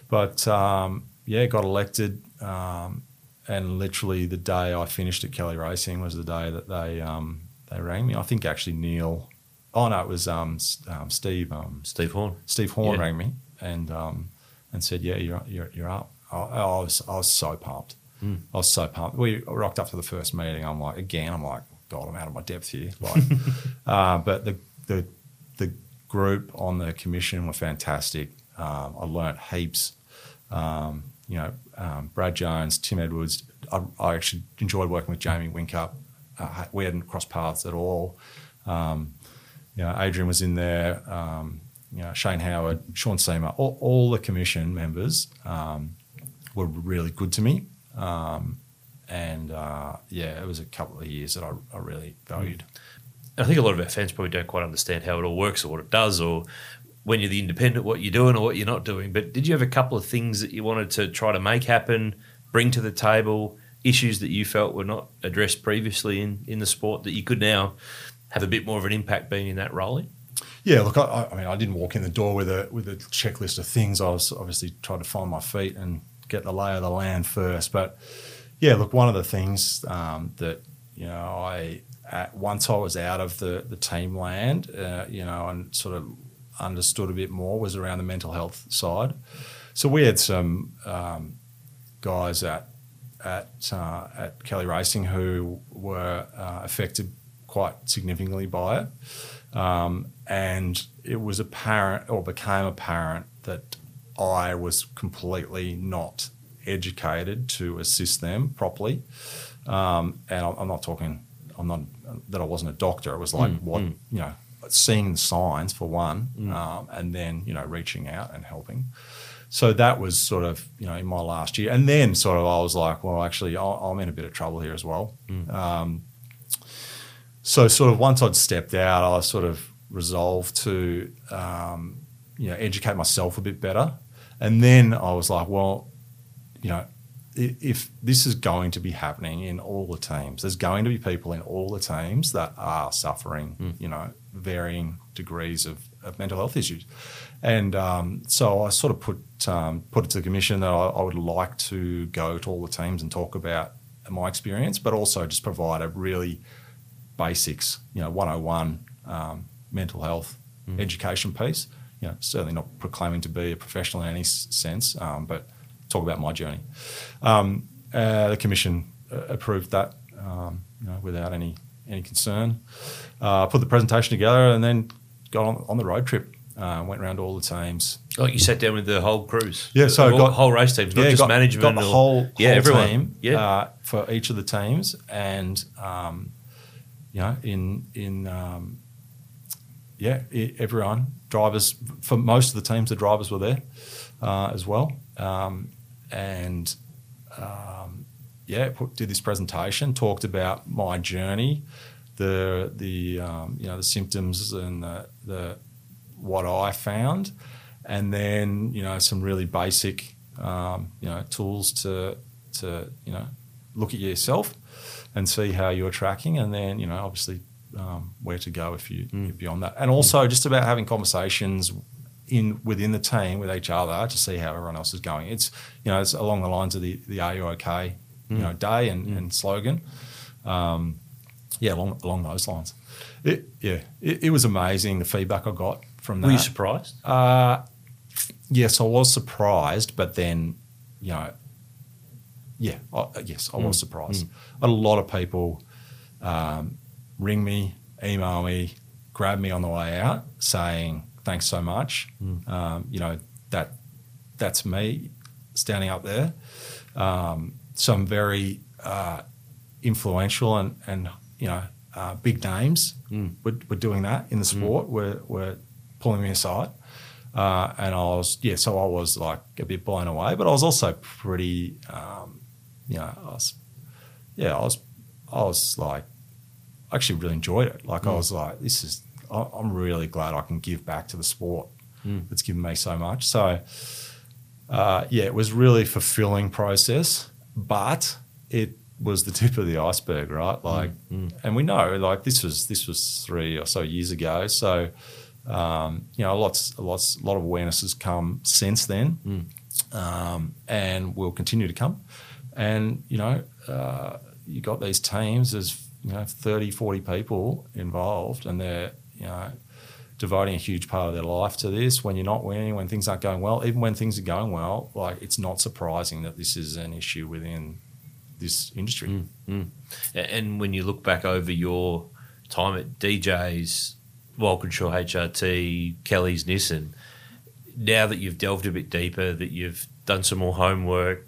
But um, yeah, got elected. Um, and literally the day I finished at Kelly Racing was the day that they um, they rang me. I think actually Neil, oh no, it was um, um, Steve. Um, Steve Horn. Steve Horn Yeah. rang me and um, and said, "Yeah, you're you're, you're up." I, I was I was so pumped. I was so pumped. We rocked up to the first meeting. I'm like, again, I'm like, God, I'm out of my depth here. Like, uh, but the the the group on the commission were fantastic. Um, I learnt heaps. Um, you know, um, Brad Jones, Tim Edwards. I, I actually enjoyed working with Jamie Whincup. Uh, we hadn't crossed paths at all. Um, you know, Adrian was in there. Um, you know, Shane Howard, Sean Seamer, all, all the commission members um, were really good to me. Um, and uh, yeah, it was a couple of years that I, I really valued. I think a lot of our fans probably don't quite understand how it all works or what it does or when you're the independent, what you're doing or what you're not doing. But did you have a couple of things that you wanted to try to make happen, bring to the table, issues that you felt were not addressed previously in, in the sport that you could now have a bit more of an impact being in that role in? Yeah, look, I, I mean, I didn't walk in the door with a with a checklist of things. I was obviously trying to find my feet and get the lay of the land first. But yeah, look, one of the things um, that you know, I at, once I was out of the the team land, uh, you know, and sort of understood a bit more was around the mental health side. So we had some um, guys at at uh, at Kelly Racing who were uh, affected quite significantly by it. Um, and it was apparent or became apparent that I was completely not educated to assist them properly. Um, and I'm not talking, I'm not that I wasn't a doctor. It was like what you know, seeing the signs for one, um, and then you know reaching out and helping. So that was sort of you know in my last year, and then sort of I was like, well, actually, I- I'm in a bit of trouble here as well. Um, so sort of once I'd stepped out, I sort of resolved to um, you know educate myself a bit better. And then I was like, well, you know, if this is going to be happening in all the teams, there's going to be people in all the teams that are suffering, you know, varying degrees of, of mental health issues. And um, so I sort of put um, put it to the commission that I, I would like to go to all the teams and talk about my experience, but also just provide a really basics, you know, 101 um, mental health education piece. You know, certainly not proclaiming to be a professional in any sense, um, but talk about my journey. Um, uh, the commission uh, approved that, um, you know, without any any concern. Uh, put the presentation together and then got on, on the road trip. Uh, went around all the teams. Like you sat down with the whole crews. Yeah, so the got- whole race teams, not Yeah, just got, management. Got the or- whole, yeah, everyone. team yeah, uh, for each of the teams, and um, you know, in in um, yeah, i everyone drivers for most of the teams, the drivers were there uh, as well, um, and um, yeah, put, did this presentation, talked about my journey, the the um, you know the symptoms and the, the what I found, and then you know some really basic um, you know tools to to you know look at yourself and see how you're tracking, and then you know obviously um, where to go if you you're beyond that, and also just about having conversations in within the team with each other to see how everyone else is going. It's you know it's along the lines of the the Are You Okay you know day and, and slogan. Um, yeah, along along those lines. It, yeah, it, it was amazing the feedback I got from that. Were you surprised? Uh, yes, I was surprised, but then, you know, yeah, I, yes, I was surprised. A lot of people um, ring me, email me, grab me on the way out, saying thanks so much. Um, you know that that's me standing up there. Um, some very uh, influential and and you know uh, big names were, were doing that in the sport. Were were pulling me aside. Uh, and I was, yeah, so I was like a bit blown away, but I was also pretty, um, you know, I was, yeah, I was, I was like, I actually really enjoyed it. Like I was like, this is, I'm really glad I can give back to the sport that's given me so much. So, uh, yeah, it was really fulfilling process, but it was the tip of the iceberg, right? Like, and we know, like this was this was three or so years ago. So, um, you know, lots, lots, a lot of awareness has come since then, um, and will continue to come. And you know, uh, you got these teams. There's you know 30, 40 people involved, and they're you know devoting a huge part of their life to this. When you're not winning, when things aren't going well, even when things are going well, like it's not surprising that this is an issue within this industry. Mm, mm. A- And when you look back over your time at DJ's, Walkinshaw HRT, Kelly's Nissan, now that you've delved a bit deeper, that you've done some more homework,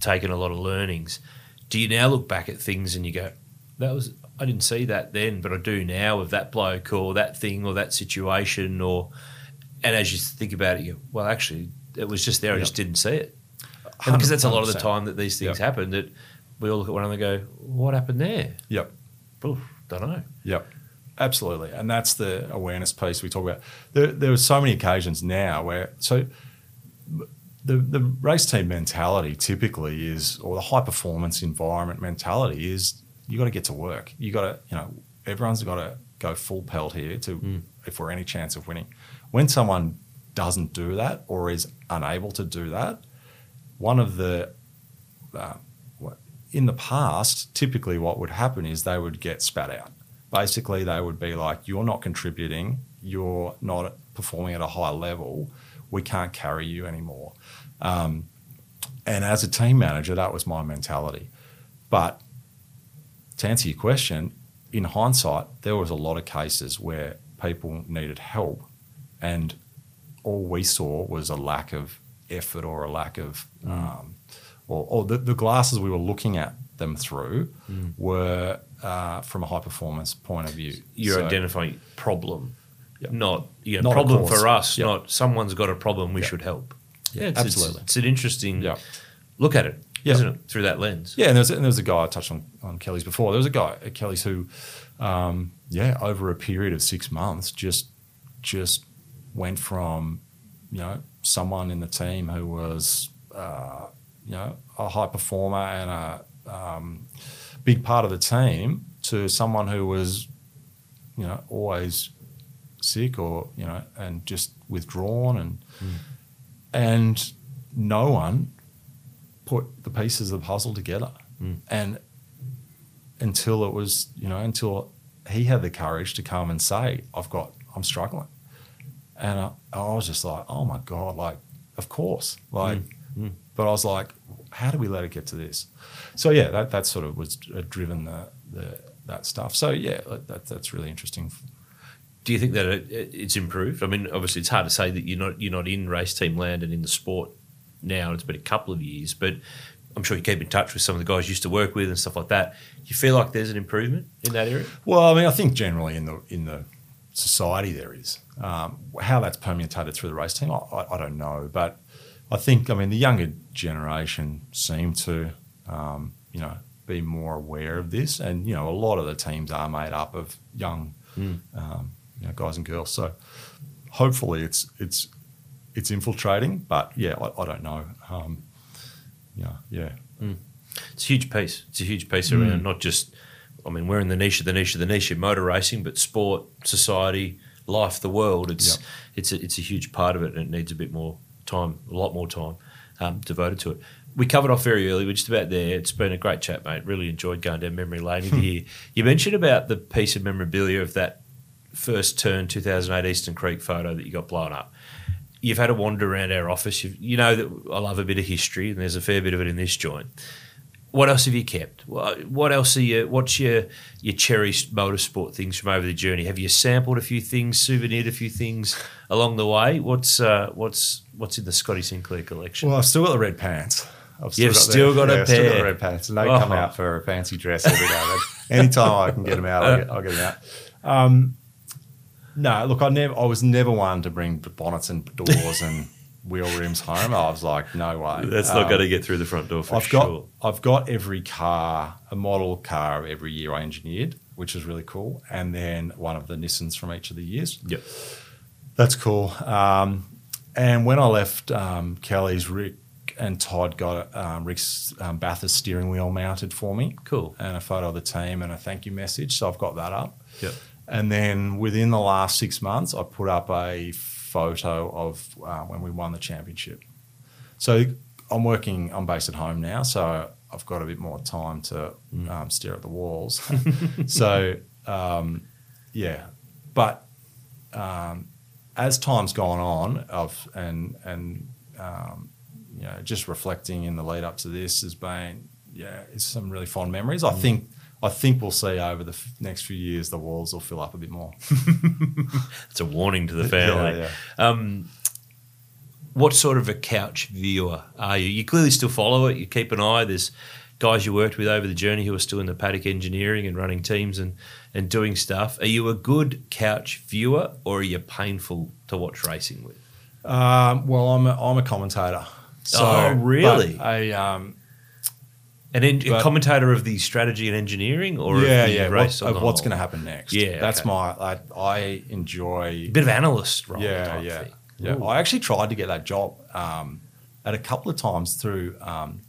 taken a lot of learnings, do you now look back at things and you go, that was, I didn't see that then, but I do now with that bloke or that thing or that situation or, and as you think about it, you go, well, actually, it was just there, I Yep. just didn't see it. And because that's a lot of the time that these things Yep. happen that we all look at one another and go, what happened there? Yep. Oof, don't know. Yep. Absolutely. And that's the awareness piece we talk about. There, there are so many occasions now where, so the, the race team mentality typically is, or the high performance environment mentality is, you got to get to work. You got to, you know, everyone's got to go full pelt here to, if we're any chance of winning. When someone doesn't do that or is unable to do that, one of the uh, in the past, typically what would happen is they would get spat out. Basically, they would be like, "You're not contributing. You're not performing at a high level. We can't carry you anymore." Um, and as a team manager, that was my mentality. But to answer your question, in hindsight, there was a lot of cases where people needed help, and all we saw was a lack of effort or a lack of, um, or, or the, the glasses we were looking at them through were uh, from a high performance point of view. You're So- identifying problem, Yep. not you know, Not problem for us, Yep. not someone's got a problem, we should help. Yeah, it's, it's- absolutely. It's, an interesting Yeah. look at it, Yeah. not it, through that lens. Yeah, and there's and there's a guy I touched on on Kelly's before. There was a guy at Kelly's who, um, yeah, over a period of six months, just just went from you know someone in the team who was uh, you know a high performer and a um, big part of the team to someone who was you know always sick or you know and just withdrawn and and no one put the pieces of the puzzle together. Hmm. And until it was you know until he had the courage to come and say i've got i'm struggling. And I, I was just like oh my god like of course. Like hmm. Hmm. but i was like how do we let it get to this? So yeah that, that sort of was uh, driven the, the that stuff. So yeah that, that's really interesting. Do you think that it, it's improved? I mean, obviously, it's hard to say that you're not you're not in race team land and in the sport now. It's been a couple of years, but I'm sure you keep in touch with some of the guys you used to work with and stuff like that. You feel like there's an improvement in that area? Well, I mean, I think generally in the in the society there is. Um, how that's permutated through the race team, I, I, I don't know, but I think I mean the younger generation seem to, um, you know, be more aware of this, and you know, a lot of the teams are made up of young, um, you know, guys and girls. So hopefully, it's it's it's infiltrating, but yeah, I, I don't know. Um, yeah, yeah. It's a huge piece. It's a huge piece around not just. I mean, we're in the niche of the niche of the niche of motor racing, but sport, society, life, the world. It's Yep. it's a, it's a huge part of it, and it needs a bit more time, a lot more time um, devoted to it. We covered off very early. We're just about there. It's been a great chat, mate. Really enjoyed going down memory lane with you. You mentioned about the piece of memorabilia of that first turn 2008 Eastern Creek photo that you got blown up. You've had a wander around our office. You've, you know that I love a bit of history, and there's a fair bit of it in this joint. What else have you kept? What else are you? What's your your cherished motorsport things from over the journey? Have you sampled a few things, souvenired a few things along the way? What's uh, what's what's in the Scotty Sinclair collection? Well, I've still got the red pants. I've You've still got a yeah, I've Still got pair. the red pants, and they come Oh. out for a fancy dress every day. But anytime I can get them out, I'll get, I'll get them out. Um, no, look, I never, I was never one to bring bonnets and doors and wheel rims home. I was like, no way. That's not Um, going to get through the front door for I've sure. got I've got every car, a model car every year I engineered, which is really cool, and then one of the Nissans from each of the years. Yep. That's cool. Um, and when I left um, Kelly's, Rick and Todd got um, Rick's um, Bathurst steering wheel mounted for me. Cool. And a photo of the team and a thank you message. So I've got that up. Yep. And then within the last six months, I put up a photo of uh, when we won the championship. So I'm working, I'm based at home now. So I've got a bit more time to um, stare at the walls. so, um, yeah. But um, as time's gone on, I've, and, and um, you know, just reflecting in the lead up to this has been, yeah, it's some really fond memories. I think. I think we'll see over the f- next few years the walls will fill up a bit more. It's a warning to the family. Yeah, Um, what sort of a couch viewer are you? You clearly still follow it. You keep an eye. There's guys you worked with over the journey who are still in the paddock engineering and running teams and, and doing stuff. Are you a good couch viewer or are you painful to watch racing with? Um, well, I'm a, I'm a commentator. So, Oh, really? I um, An en- a commentator of the strategy and engineering or yeah, yeah. What, of what's going to happen next? Yeah, that's okay. my. I, I enjoy. bit of analyst role yeah, yeah, thing. yeah. Ooh. I actually tried to get that job um, at a couple of times through um,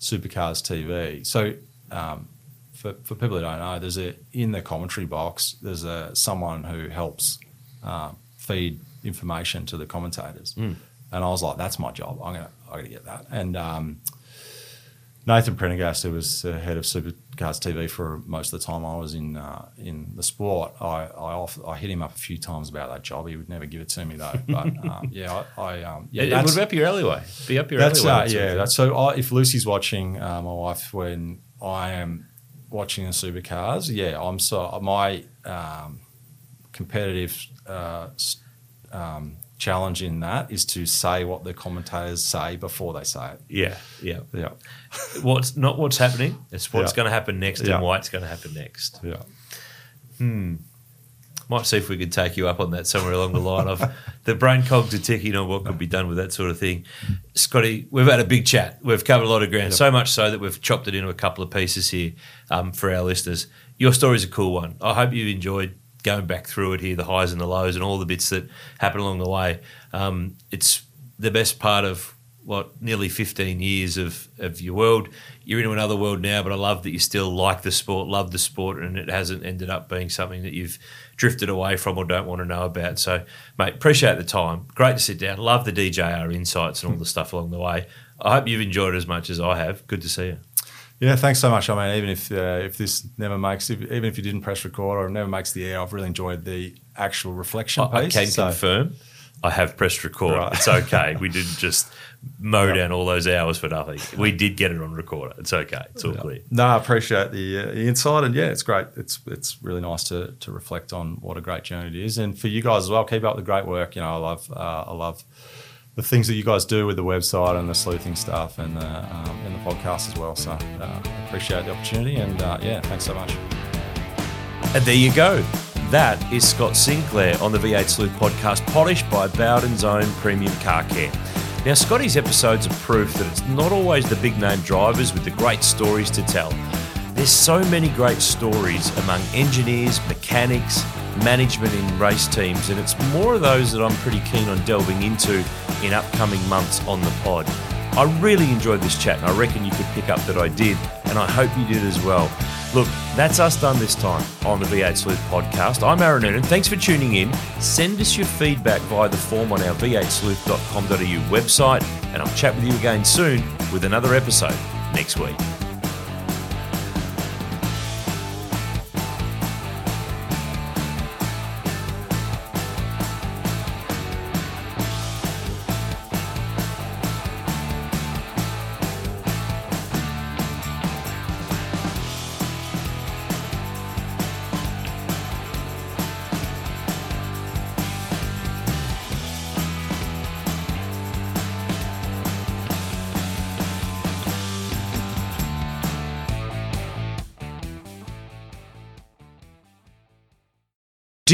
Supercars TV. So. Um, for, for people who don't know, there's a in the commentary box. There's a someone who helps uh, feed information to the commentators, Hmm. and I was like, "That's my job. I'm gonna, I gotta get that." And um, Nathan Prendergast, who was uh, head of Supercars TV for most of the time I was in uh, in the sport, I I, off, I hit him up a few times about that job. He would never give it to me though. But um, yeah, I, I um, yeah, it, it would be up your alleyway. Be up your that's alleyway. uh, that sort of yeah. That's so. I, if Lucy's watching, uh, my wife, when I am watching the supercars, yeah, I'm so my um, competitive uh, um, challenge in that is to say what the commentators say before they say it. yeah, yeah. Yeah, What's not what's happening. It's what's Yeah. going to happen next Yeah. and why it's going to happen next. yeah. Hmm. Might see if we could take you up on that somewhere along the line of the brain cogs are ticking on what could be done with that sort of thing. Scotty, we've had a big chat. We've covered a lot of ground, so much so that we've chopped it into a couple of pieces here um, for our listeners. Your story's a cool one. I hope you've enjoyed going back through it here, the highs and the lows, and all the bits that happen along the way. Um, it's the best part of what nearly 15 years of, of your world. You're into another world now, but I love that you still like the sport, love the sport, and it hasn't ended up being something that you've drifted away from or don't want to know about. So, mate, appreciate the time. Great to sit down. Love the DJR insights and all the stuff along the way. I hope you've enjoyed it as much as I have. Good to see you. Yeah, thanks so much. I mean, even if uh, if this never makes, if, even if you didn't press record or never makes the air, I've really enjoyed the actual reflection I, piece. I can so- confirm. I have pressed record. Right. It's okay. we didn't just mow down all those hours for nothing. We did get it on recorder. It's okay. It's all clear. No, I appreciate the, uh, the insight, and yeah, it's great. It's it's really nice to to reflect on what a great journey it is, and for you guys as well. Keep up the great work. You know, I love uh, I love the things that you guys do with the website and the sleuthing stuff and the um, and the podcast as well. So uh, appreciate the opportunity, and uh, yeah, thanks so much. And there you go. That is Scott Sinclair on the V8 Sleuth podcast, polished by Bowden's own premium car care. Now, Scotty's episodes are proof that it's not always the big name drivers with the great stories to tell. There's so many great stories among engineers, mechanics, management in race teams, and it's more of those that I'm pretty keen on delving into in upcoming months on the pod. I really enjoyed this chat, and I reckon you could pick up that I did, and I hope you did as well. Look, that's us done this time on the V8 Sleuth podcast. I'm Aaron Noonan. Thanks for tuning in. Send us your feedback via the form on our v8sleuth.com.au website, and I'll chat with you again soon with another episode next week.